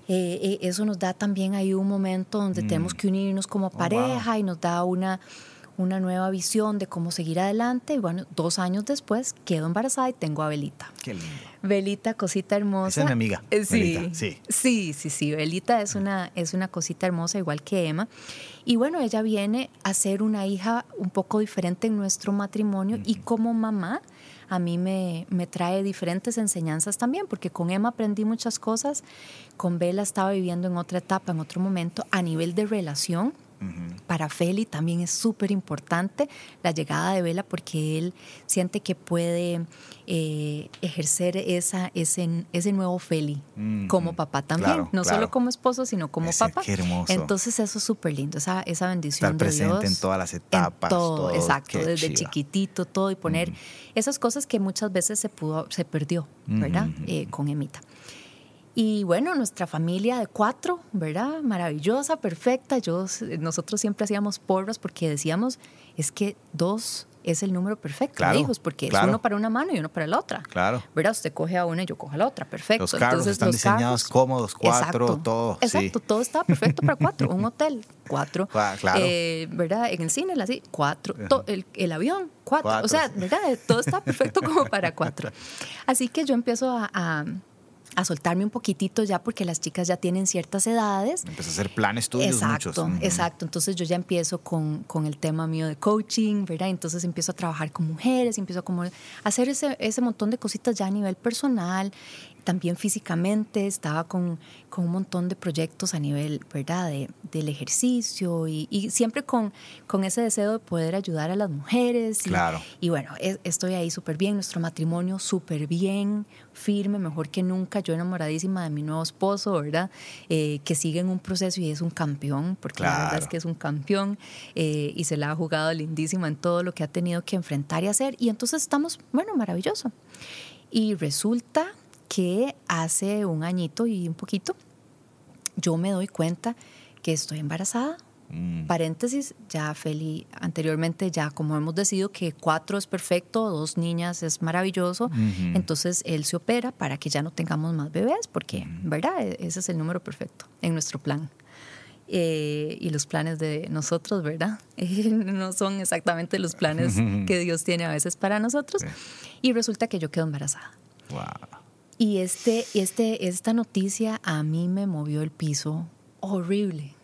eh, eso nos da también ahí un momento donde Mm. tenemos que unirnos como wow. pareja y nos da una una nueva visión de cómo seguir adelante. Y bueno, dos años después quedo embarazada y tengo a Belita. Qué lindo. Belita, cosita hermosa. Esa es mi amiga, Eh, Sí, Belita, sí. sí, sí, sí. Belita es una, es una cosita hermosa, igual que Emma. Y bueno, ella viene a ser una hija un poco diferente en nuestro matrimonio y como mamá a mí me, me trae diferentes enseñanzas también, porque con Emma aprendí muchas cosas, con Bela estaba viviendo en otra etapa, en otro momento, a nivel de relación. Para Feli también es súper importante la llegada de Vela porque él siente que puede eh, ejercer esa, ese, ese nuevo Feli como papá también, claro, no claro. solo como esposo, sino como Ese, papá. qué hermoso. Entonces eso es súper lindo, esa, esa bendición Estar de presente Dios. en todas las etapas. todo, todo, exacto, qué desde chiva. chiquitito, todo y poner esas cosas que muchas veces se pudo, se perdió, ¿verdad? Eh, con Emita. Y bueno, nuestra familia de cuatro, ¿verdad? Maravillosa, perfecta. Yo, nosotros siempre hacíamos porras porque decíamos, es que dos es el número perfecto Claro, de hijos, porque claro. es uno para una mano y uno para la otra. Claro. ¿Verdad? Usted coge a una y yo cojo a la otra, perfecto. Los carros Entonces, están los diseñados carros- cómodos, cuatro, Exacto, todo, sí. Exacto, todo estaba perfecto para cuatro. Un hotel, cuatro. Cua- claro. Eh, ¿Verdad? En el cine, así, cuatro. To- el, el avión, cuatro. Cuatro. O sea, ¿verdad? Todo está perfecto como para cuatro. Así que yo empiezo a, a- a soltarme un poquitito ya porque las chicas ya tienen ciertas edades. Empezó a hacer planes tuyos Exacto, muchos. Ujú. exacto. Entonces yo ya empiezo con, con el tema mío de coaching, ¿verdad? Entonces empiezo a trabajar con mujeres, empiezo como a hacer ese, ese montón de cositas ya a nivel personal, también físicamente, estaba con, con un montón de proyectos a nivel, ¿verdad? De, del ejercicio y, y siempre con, con ese deseo de poder ayudar a las mujeres. Y, Claro. y bueno, es- estoy ahí súper bien, nuestro matrimonio súper bien, firme, mejor que nunca. Yo enamoradísima de mi nuevo esposo, ¿verdad? Eh, que sigue en un proceso y es un campeón, porque la verdad Claro. es que es un campeón eh, y se la ha jugado lindísima en todo lo que ha tenido que enfrentar y hacer. Y entonces estamos, bueno, maravilloso. Y resulta que hace un añito y un poquito, yo me doy cuenta que estoy embarazada Mm. Paréntesis, ya Feli, anteriormente ya como hemos decidido que cuatro es perfecto, dos niñas es maravilloso, entonces él se opera para que ya no tengamos más bebés, porque, ¿verdad? E-, ese es el número perfecto en nuestro plan. Eh, y los planes de nosotros, ¿verdad? no son exactamente los planes que Dios tiene a veces para nosotros. Y resulta que yo quedo embarazada. Y este, este, esta noticia a mí me movió el piso horrible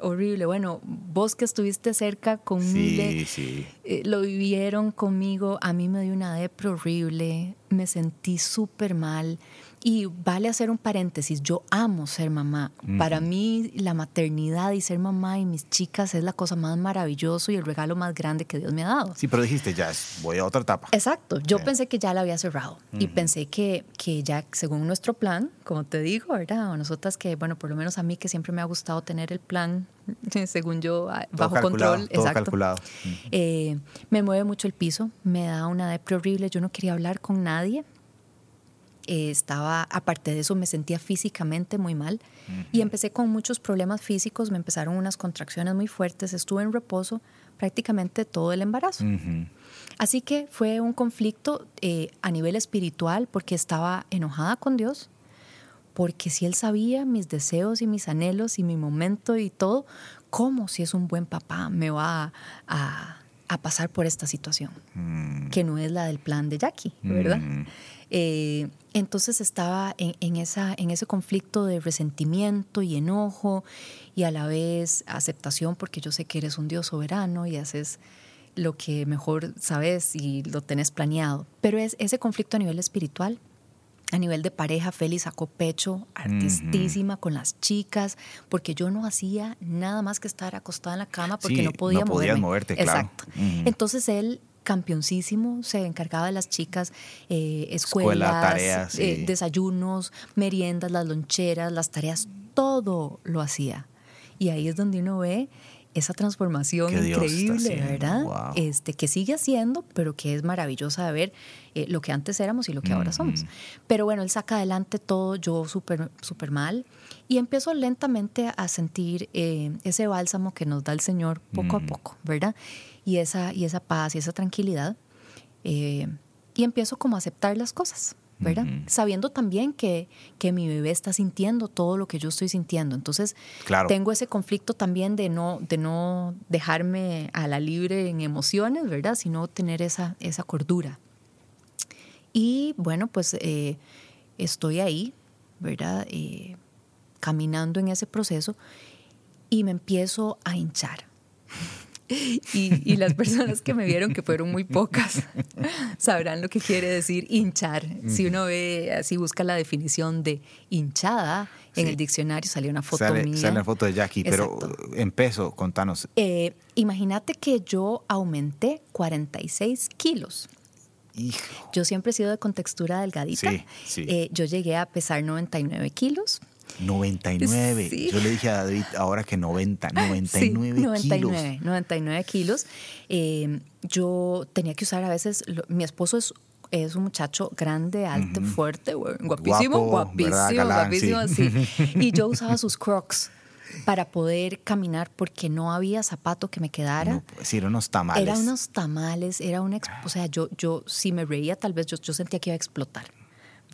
horrible. Bueno, vos que estuviste cerca conmigo, sí, eh, lo vivieron conmigo, a mí me dio una depre horrible, me sentí súper mal. Y vale hacer un paréntesis, yo amo ser mamá. Para mí la maternidad y ser mamá y mis chicas es la cosa más maravillosa y el regalo más grande que Dios me ha dado. Sí, pero dijiste, ya voy a otra etapa. Exacto, yo pensé que ya la había cerrado y pensé que, que ya según nuestro plan, como te digo, ¿verdad? O nosotras que, bueno, por lo menos a mí que siempre me ha gustado tener el plan, según yo, bajo control. Todo calculado. Eh, me mueve mucho el piso, me da una depre horrible, yo no quería hablar con nadie eh, estaba, aparte de eso, me sentía físicamente muy mal y empecé con muchos problemas físicos, me empezaron unas contracciones muy fuertes, estuve en reposo prácticamente todo el embarazo. Así que fue un conflicto eh, a nivel espiritual porque estaba enojada con Dios, porque si Él sabía mis deseos y mis anhelos y mi momento y todo, ¿cómo si es un buen papá me va a, pasar por esta situación? Mm. Que no es la del plan de Jackie, ¿verdad? Eh, entonces estaba en, esa, en ese conflicto de resentimiento y enojo y a la vez aceptación porque yo sé que eres un Dios soberano y haces lo que mejor sabes y lo tenés planeado. Pero es ese conflicto a nivel espiritual, a nivel de pareja, Félix sacó pecho, artistísima con las chicas, porque yo no hacía nada más que estar acostada en la cama porque no podía no moverte, claro. Exacto. Entonces él campeoncísimo, se encargaba de las chicas, eh, escuelas, tareas, eh, desayunos, meriendas, las loncheras, las tareas, todo lo hacía. Y ahí es donde uno ve esa transformación increíble, ¿verdad? Este, que sigue haciendo, pero que es maravillosa de ver eh, lo que antes éramos y lo que ahora somos. Pero bueno, él saca adelante todo, yo súper super mal, y empiezo lentamente a sentir ese bálsamo que nos da el Señor poco a poco, ¿verdad? Y esa, y esa paz y esa tranquilidad. Eh, y empiezo como a aceptar las cosas, ¿verdad? Sabiendo también que, que, mi bebé está sintiendo todo lo que yo estoy sintiendo. Entonces, tengo ese conflicto también de no, de no dejarme a la libre en emociones, ¿verdad? Sino tener esa, esa cordura. Y bueno, pues eh, estoy ahí, ¿verdad? Eh, caminando en ese proceso y me empiezo a hinchar. Y, las personas que me vieron, que fueron muy pocas, sabrán lo que quiere decir hinchar. Si uno ve, así busca la definición de hinchada, en el diccionario salió una foto mía. Sale una foto de Jackie, pero en peso, contanos. Eh, imagínate que yo aumenté 46 kilos. Hijo. Yo siempre he sido de contextura delgadita. Eh, yo llegué a pesar 99 kilos. 99. Yo le dije a David ahora que 90, 99 sí, 99, 99 kilos. Eh, yo tenía que usar a veces, mi esposo es es un muchacho grande, alto, fuerte, guapísimo, guapísimo, guapísimo, Y yo usaba sus crocs para poder caminar porque no había zapato que me quedara. No, sí, eran unos tamales. Era unos tamales, era una... O sea, yo, yo si me reía, tal vez yo, yo sentía que iba a explotar.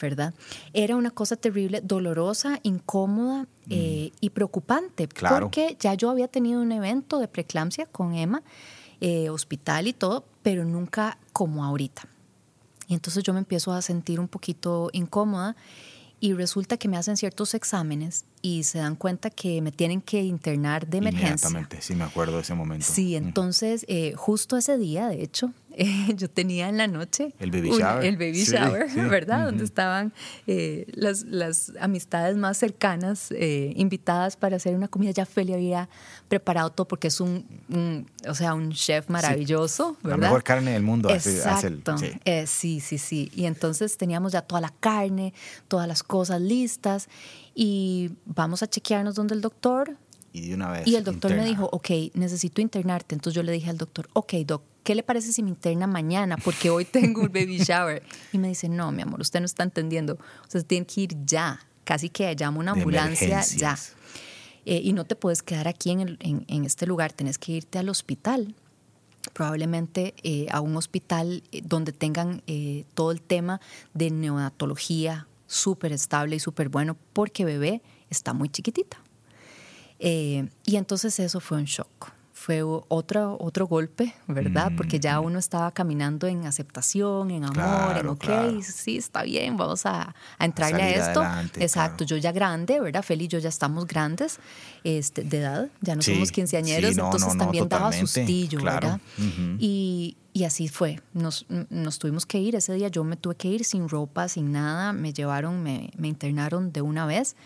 ¿Verdad? Era una cosa terrible, dolorosa, incómoda eh, y preocupante, porque ya yo había tenido un evento de preeclampsia con Emma, eh, hospital y todo, pero nunca como ahorita. Y entonces yo me empiezo a sentir un poquito incómoda y resulta que me hacen ciertos exámenes y se dan cuenta que me tienen que internar de emergencia. Inmediatamente, sí, me acuerdo de ese momento. Sí, entonces eh, justo ese día, de hecho, eh, yo tenía en la noche el baby shower, el baby shower ¿verdad? Donde estaban eh, las, las, amistades más cercanas invitadas para hacer una comida. Ya Feli había preparado todo porque es un, o sea, un chef maravilloso, ¿verdad? La mejor carne del mundo. Exacto. sí, sí, sí. Y entonces teníamos ya toda la carne, todas las cosas listas y vamos a chequearnos donde el doctor. Y de una vez. Y el doctor me dijo, ok, necesito internarte. Entonces yo le dije al doctor, ok, doc, ¿qué le parece si me interna mañana? Porque hoy tengo un baby shower. Y me dice, no, mi amor, usted no está entendiendo. Usted tiene que ir ya. Casi que llamo una ambulancia ya. eh, y no te puedes quedar aquí en, en, este lugar, tenés que irte al hospital probablemente eh, a un hospital eh, donde tengan todo el tema de neonatología súper estable y súper bueno, porque bebé está muy chiquitita. y entonces eso fue un shock fue otro, otro golpe, ¿verdad? Porque ya uno estaba caminando en aceptación, en amor, en ok, sí, está bien, vamos a, a entrarle a, esto. Exacto, yo ya grande, ¿verdad? Feli y yo ya estamos grandes este, de edad, ya no somos quinceañeros, entonces también daba sustillo, ¿verdad? y, y así fue, nos, nos, tuvimos que ir, ese día yo me tuve que ir sin ropa, sin nada, me llevaron, me, me internaron de una vez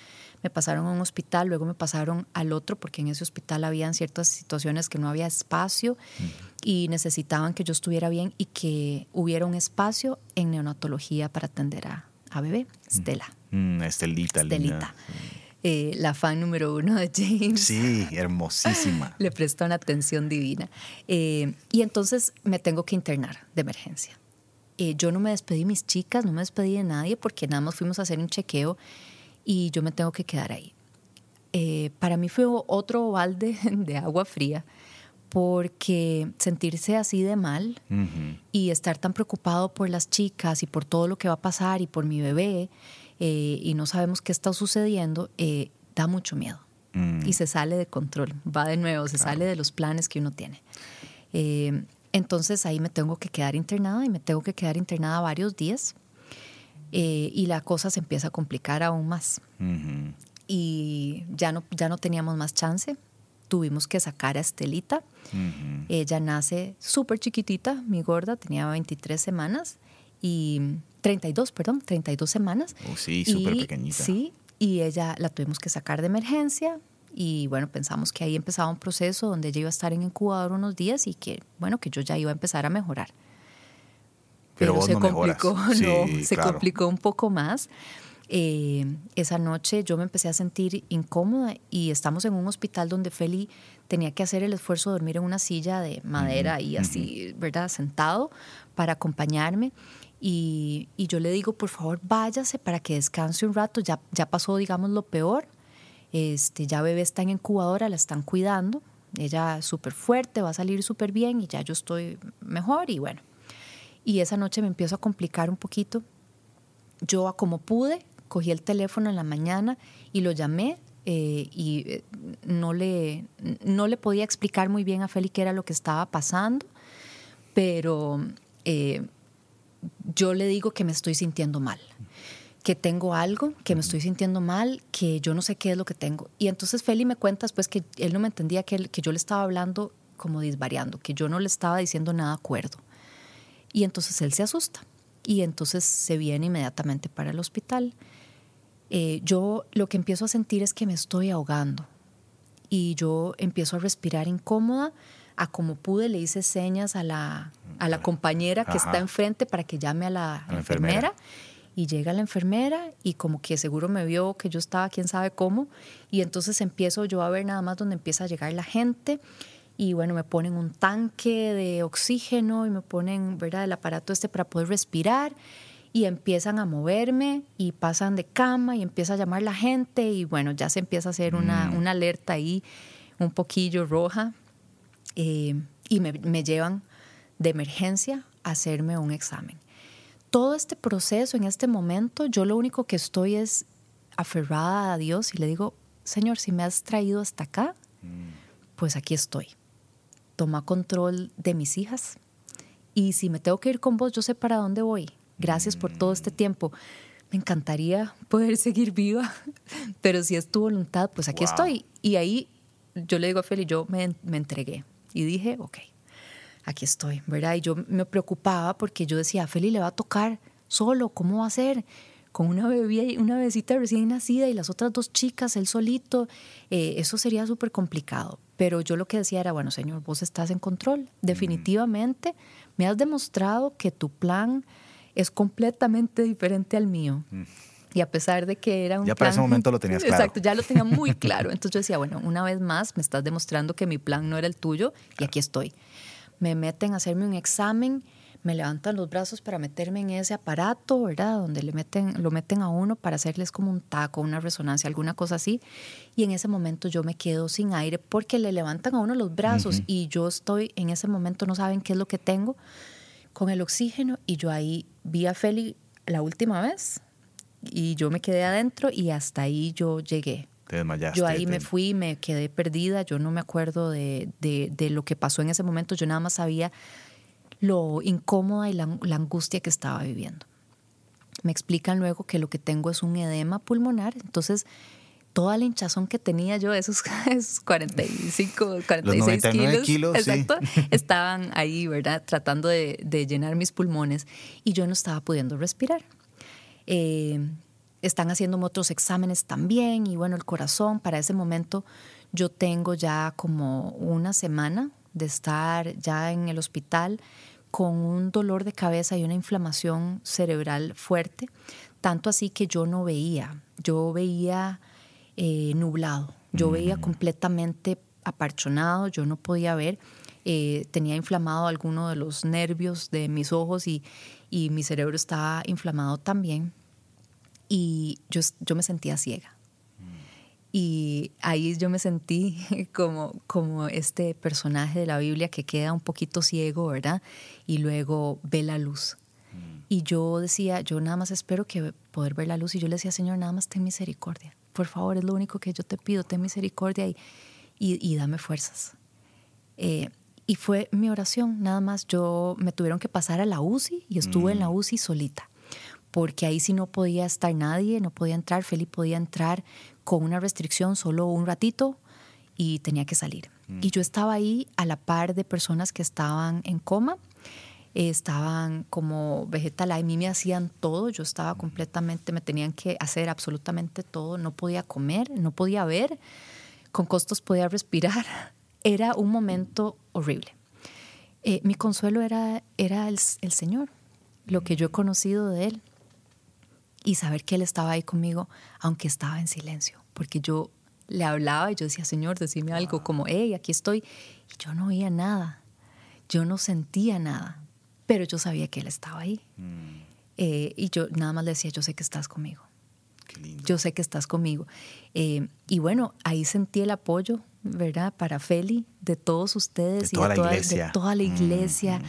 me pasaron a un hospital, luego me pasaron al otro porque en ese hospital habían ciertas situaciones que no había espacio y necesitaban que yo estuviera bien y que hubiera un espacio en neonatología para atender a, a bebé, Estela. Mm, Estelita, Estelita. Eh, la fan número uno de James. Sí, hermosísima. Le presta una atención divina. Eh, y entonces me tengo que internar de emergencia. Eh, yo no me despedí de mis chicas, no me despedí de nadie porque nada más fuimos a hacer un chequeo y yo me tengo que quedar ahí. Eh, para mí fue otro balde de agua fría porque sentirse así de mal y estar tan preocupado por las chicas y por todo lo que va a pasar y por mi bebé eh, y no sabemos qué está sucediendo, eh, da mucho miedo mm. y se sale de control, va de nuevo, se sale de los planes que uno tiene. entonces ahí me tengo que quedar internada y me tengo que quedar internada varios días eh, y la cosa se empieza a complicar aún más. Y ya no, ya no teníamos más chance. Tuvimos que sacar a Estelita. Ella nace súper chiquitita, mi gorda, tenía 23 semanas y 32, perdón, 32 semanas. Oh, sí, súper pequeñita. Sí, y ella la tuvimos que sacar de emergencia y bueno, pensamos que ahí empezaba un proceso donde ella iba a estar en incubador unos días y que bueno, que yo ya iba a empezar a mejorar pero, se complicó, no, se complicó un poco más. Eh, esa noche yo me empecé a sentir incómoda y estamos en un hospital donde Feli tenía que hacer el esfuerzo de dormir en una silla de madera y así, ¿verdad? Sentado para acompañarme. Y, y, yo le digo, por favor, váyase para que descanse un rato. Ya, ya pasó, digamos, lo peor. Este, ya bebé está en incubadora, la están cuidando. Ella súper fuerte, va a salir súper bien y ya yo estoy mejor. Y bueno, y esa noche me empiezo a complicar un poquito. Yo, como pude, cogí el teléfono en la mañana y lo llamé eh, y eh, no le, no le podía explicar muy bien a Feli qué era lo que estaba pasando, pero eh, yo le digo que me estoy sintiendo mal, que tengo algo, que me estoy sintiendo mal, que yo no sé qué es lo que tengo. Y entonces Feli me cuenta después que él no me entendía que, que yo le estaba hablando como disvariando, que yo no le estaba diciendo nada acuerdo. Y entonces él se asusta y entonces se viene inmediatamente para el hospital. Eh, yo lo que empiezo a sentir es que me estoy ahogando y yo empiezo a respirar incómoda. A como pude le hice señas a la, a la compañera que está enfrente para que llame a la, enfermera. Y llega la enfermera y como que seguro me vio que yo estaba quién sabe cómo. Y entonces empiezo yo a ver nada más donde empieza a llegar la gente y bueno, me ponen un tanque de oxígeno y me ponen, ¿verdad?, el aparato este para poder respirar y empiezan a moverme y pasan de cama y empieza a llamar la gente y bueno, ya se empieza a hacer una, mm. una alerta ahí un poquillo roja eh, y me, me llevan de emergencia a hacerme un examen. Todo este proceso en este momento, yo lo único que estoy es aferrada a Dios y le digo, Señor, si me has traído hasta acá, mm. pues aquí estoy toma control de mis hijas. Y si me tengo que ir con vos, yo sé para dónde voy. Gracias por todo este tiempo. Me encantaría poder seguir viva, pero si es tu voluntad, pues aquí estoy. Y ahí yo le digo a Feli, yo me, me entregué y dije, ok, aquí estoy, ¿verdad? Y yo me preocupaba porque yo decía, a Feli le va a tocar solo, ¿cómo va a ser? Con una bebé, una bebecita recién nacida y las otras dos chicas, él solito, eh, eso sería súper complicado. Pero yo lo que decía era, bueno, Señor, vos estás en control. Definitivamente me has demostrado que tu plan es completamente diferente al mío. Y a pesar de que era un Ya para ese momento lo tenías claro. Exacto, ya lo tenía muy claro. Entonces yo decía, bueno, una vez más me estás demostrando que mi plan no era el tuyo y aquí estoy. Me meten a hacerme un examen me levantan los brazos para meterme en ese aparato, ¿verdad? Donde le meten, lo meten a uno para hacerles como un taco, una resonancia, alguna cosa así. Y en ese momento yo me quedo sin aire porque le levantan a uno los brazos y yo estoy en ese momento, no saben qué es lo que tengo, con el oxígeno. Y yo ahí vi a Feli la última vez y yo me quedé adentro y hasta ahí yo llegué. Te desmayaste. Yo ahí me te- fui, me quedé perdida, yo no me acuerdo de, de- de lo que pasó en ese momento, yo nada más sabía lo incómoda y la, la angustia que estaba viviendo. Me explican luego que lo que tengo es un edema pulmonar, entonces toda la hinchazón que tenía yo, esos, esos 45, 46 99 kilos, kilos, sí. exacto, estaban ahí, ¿verdad? Tratando de, de llenar mis pulmones y yo no estaba pudiendo respirar. Eh, están haciéndome otros exámenes también y bueno, el corazón, para ese momento yo tengo ya como una semana de estar ya en el hospital con un dolor de cabeza y una inflamación cerebral fuerte, tanto así que yo no veía, yo veía eh, nublado, yo veía completamente aparchonado, yo no podía ver, eh, tenía inflamado alguno de los nervios de mis ojos y, y mi cerebro estaba inflamado también y yo, yo me sentía ciega. Y ahí yo me sentí como, como este personaje de la Biblia que queda un poquito ciego, ¿verdad? Y luego ve la luz. Y yo decía, yo nada más espero que poder ver la luz. Y yo le decía, Señor, nada más ten misericordia. Por favor, es lo único que yo te pido, ten misericordia y, y, y dame fuerzas. Eh, y fue mi oración, nada más. Yo me tuvieron que pasar a la UCI y estuve en la UCI solita, porque ahí sí no podía estar nadie, no podía entrar. Feli podía entrar con una restricción solo un ratito y tenía que salir. Y yo estaba ahí a la par de personas que estaban en coma, eh, estaban como vegetal, a mí me hacían todo, yo estaba completamente, me tenían que hacer absolutamente todo, no podía comer, no podía ver, con costos podía respirar. Era un momento horrible. Eh, mi consuelo era, era el, el Señor, lo que yo he conocido de Él y saber que Él estaba ahí conmigo, aunque estaba en silencio, porque yo le hablaba y yo decía, Señor, decime algo como, hey, aquí estoy. Y yo no oía nada, yo no sentía nada, pero yo sabía que Él estaba ahí. Eh, y yo nada más le decía, yo sé que estás conmigo. Qué lindo. Yo sé que estás conmigo. Eh, y bueno, ahí sentí el apoyo, ¿verdad? Para Feli, de todos ustedes De toda y la de toda, de iglesia. toda la Mm, iglesia,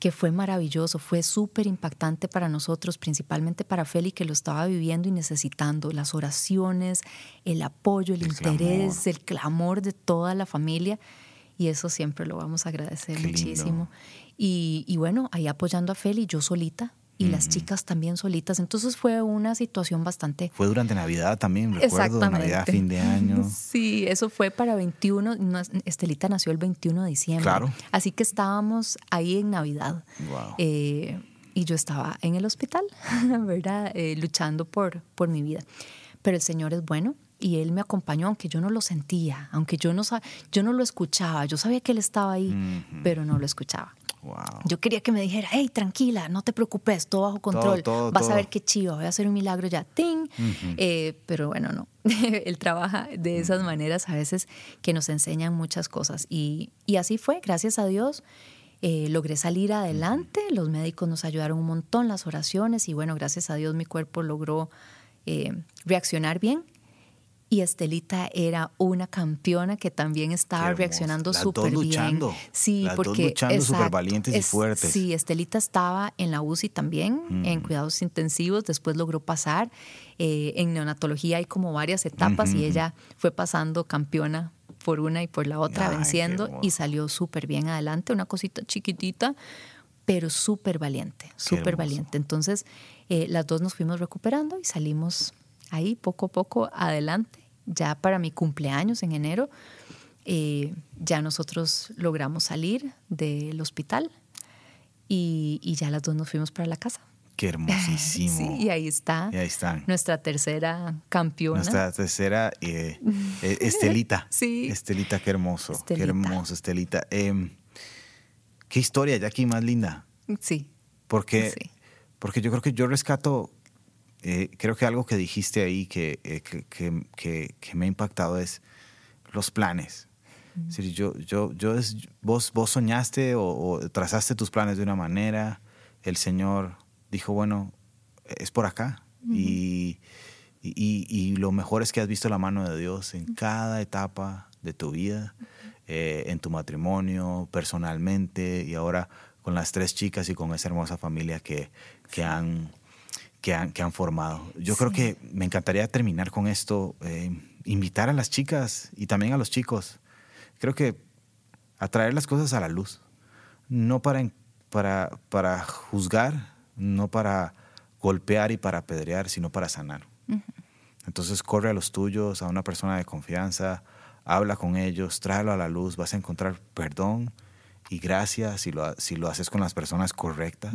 que fue maravilloso, fue súper impactante para nosotros, principalmente para Feli, que lo estaba viviendo y necesitando. Las oraciones, el apoyo, el, El interés, clamor. el clamor de toda la familia. Y eso siempre lo vamos a agradecer Qué muchísimo. Y, y bueno, ahí apoyando a Feli, yo solita y las chicas también solitas. Entonces fue una situación bastante... Fue durante Navidad también, recuerdo. Navidad, fin de año. Sí, eso fue para 21. no, Estelita nació el 21 de diciembre. Claro. Así que estábamos ahí en Navidad. Wow. Eh, y yo estaba en el hospital, ¿verdad? Eh, luchando por, por mi vida. Pero el Señor es bueno y Él me acompañó, aunque yo no lo sentía, aunque yo no, yo no lo escuchaba. Yo sabía que Él estaba ahí, pero no lo escuchaba. Wow. Yo quería que me dijera, hey, tranquila, no te preocupes, todo bajo control. todo, Vas todo. a ver qué chido, voy a hacer un milagro ya. ¡Ting! Eh, pero bueno, no. Él trabaja de esas maneras a veces que nos enseñan muchas cosas. Y, y así fue, gracias a Dios. eh, logré salir adelante, los médicos nos ayudaron un montón, las oraciones y bueno, gracias a Dios mi cuerpo logró eh, reaccionar bien. Y Estelita era una campeona que también estaba reaccionando dos súper bien. luchando. Sí, Las dos porque luchando exacto, supervalientes y es- fuertes. Sí, Estelita estaba en la UCI también, en cuidados intensivos, después logró pasar. Eh, en neonatología hay como varias etapas y ella fue pasando campeona por una y por la otra, Ay, venciendo y salió súper bien adelante, una cosita chiquitita, pero súper valiente, súper valiente. Entonces, eh, las dos nos fuimos recuperando y salimos ahí poco a poco adelante. Ya para mi cumpleaños en enero, eh, ya nosotros logramos salir del hospital y, y ya las dos nos fuimos para la casa. Qué hermosísimo. Sí, y ahí está Y ahí están. nuestra tercera campeona. Nuestra tercera, eh, eh, Estelita. Sí. Estelita, qué hermoso. Estelita. Qué hermoso, Estelita. Em, qué historia, Jackie, más linda. Sí, Porque, Sí. porque yo creo que yo rescato, eh, creo que algo que dijiste ahí que, eh, que, que- que- me ha impactado es los planes. Es decir, yo, yo, yo es- vos, vos soñaste o, o trazaste tus planes de una manera el Señor dijo, bueno, es por acá. y, y, lo mejor es que has visto la mano de Dios en cada etapa de tu vida, eh, en tu matrimonio, personalmente y ahora con las tres chicas y con esa hermosa familia que, que, han, que, han, que han formado. Yo creo que me encantaría terminar con esto, eh, invitar a las chicas y también a los chicos. Creo que atraer las cosas a la luz, no para, para, para juzgar, no para golpear y para apedrear, sino para sanar. Entonces corre a los tuyos, a una persona de confianza, habla con ellos, tráelo a la luz, vas a encontrar perdón y gracia si lo, si lo haces con las personas correctas.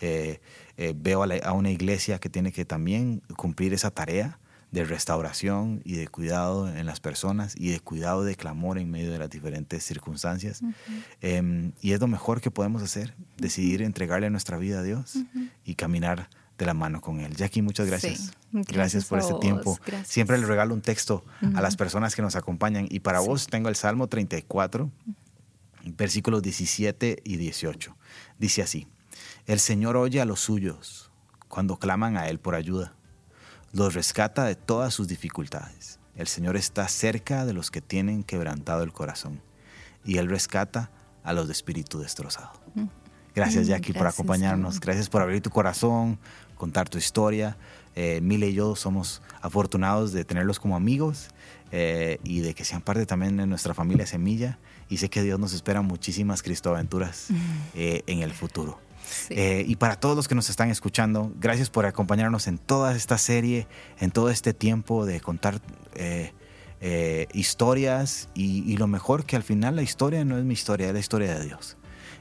Eh, eh, veo a, una iglesia que tiene que también cumplir esa tarea de restauración y de cuidado en las personas y de cuidado de clamor en medio de las diferentes circunstancias. Em, y es lo mejor que podemos hacer, decidir entregarle nuestra vida a Dios y caminar de la mano con Él. Jackie, muchas gracias. Gracias, por este tiempo. Siempre le regalo un texto a las personas que nos acompañan. Y para vos tengo el Salmo 34, versículos 17 y 18. Dice así, el Señor oye a los suyos cuando claman a Él por ayuda. Los rescata de todas sus dificultades. El Señor está cerca de los que tienen quebrantado el corazón. Y Él rescata a los de espíritu destrozado. Gracias, Jackie, por acompañarnos. Gracias por abrir tu corazón, contar tu historia. Eh, Mile y yo somos afortunados de tenerlos como amigos eh, y de que sean parte también de nuestra familia Semilla. Y sé que Dios nos espera muchísimas cristoaventuras eh, en el futuro. Eh, y para todos los que nos están escuchando, gracias por acompañarnos en toda esta serie, en todo este tiempo de contar historias y, y, lo mejor que al final la historia no es mi historia, es la historia de Dios.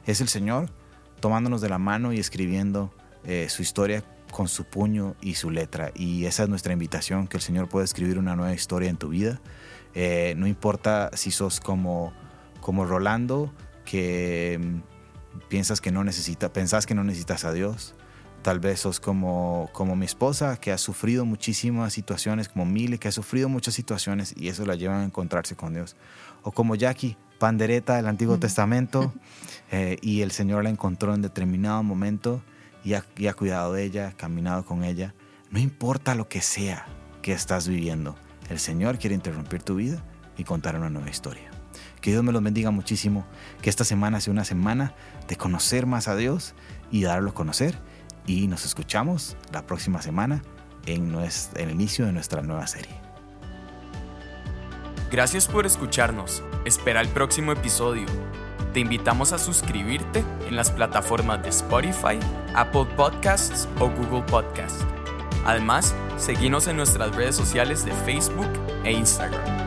Es el Señor tomándonos de la mano y escribiendo su historia con su puño y su letra. Y esa es nuestra invitación, que el Señor pueda escribir una nueva historia en tu vida. Eh, no importa si sos como, como Rolando, que mm, piensas que no necesita, pensás que no necesitas a Dios. Tal vez sos como, como mi esposa, que ha sufrido muchísimas situaciones, como Mile, que ha sufrido muchas situaciones y eso la lleva a encontrarse con Dios. O como Jackie, pandereta del Antiguo Testamento, eh, y el Señor la encontró en determinado momento y ha, cuidado de ella, caminado con ella. No importa lo que sea que estás viviendo, el Señor quiere interrumpir tu vida y contar una nueva historia. Que Dios me los bendiga muchísimo, que esta semana sea una semana de conocer más a Dios y darlo a conocer. Y nos escuchamos la próxima semana en, nuestro, en el inicio de nuestra nueva serie. Gracias por escucharnos. Espera el próximo episodio. Te invitamos a suscribirte en las plataformas de Spotify, Apple Podcasts o Google Podcasts. Además, seguimos en nuestras redes sociales de Facebook e Instagram.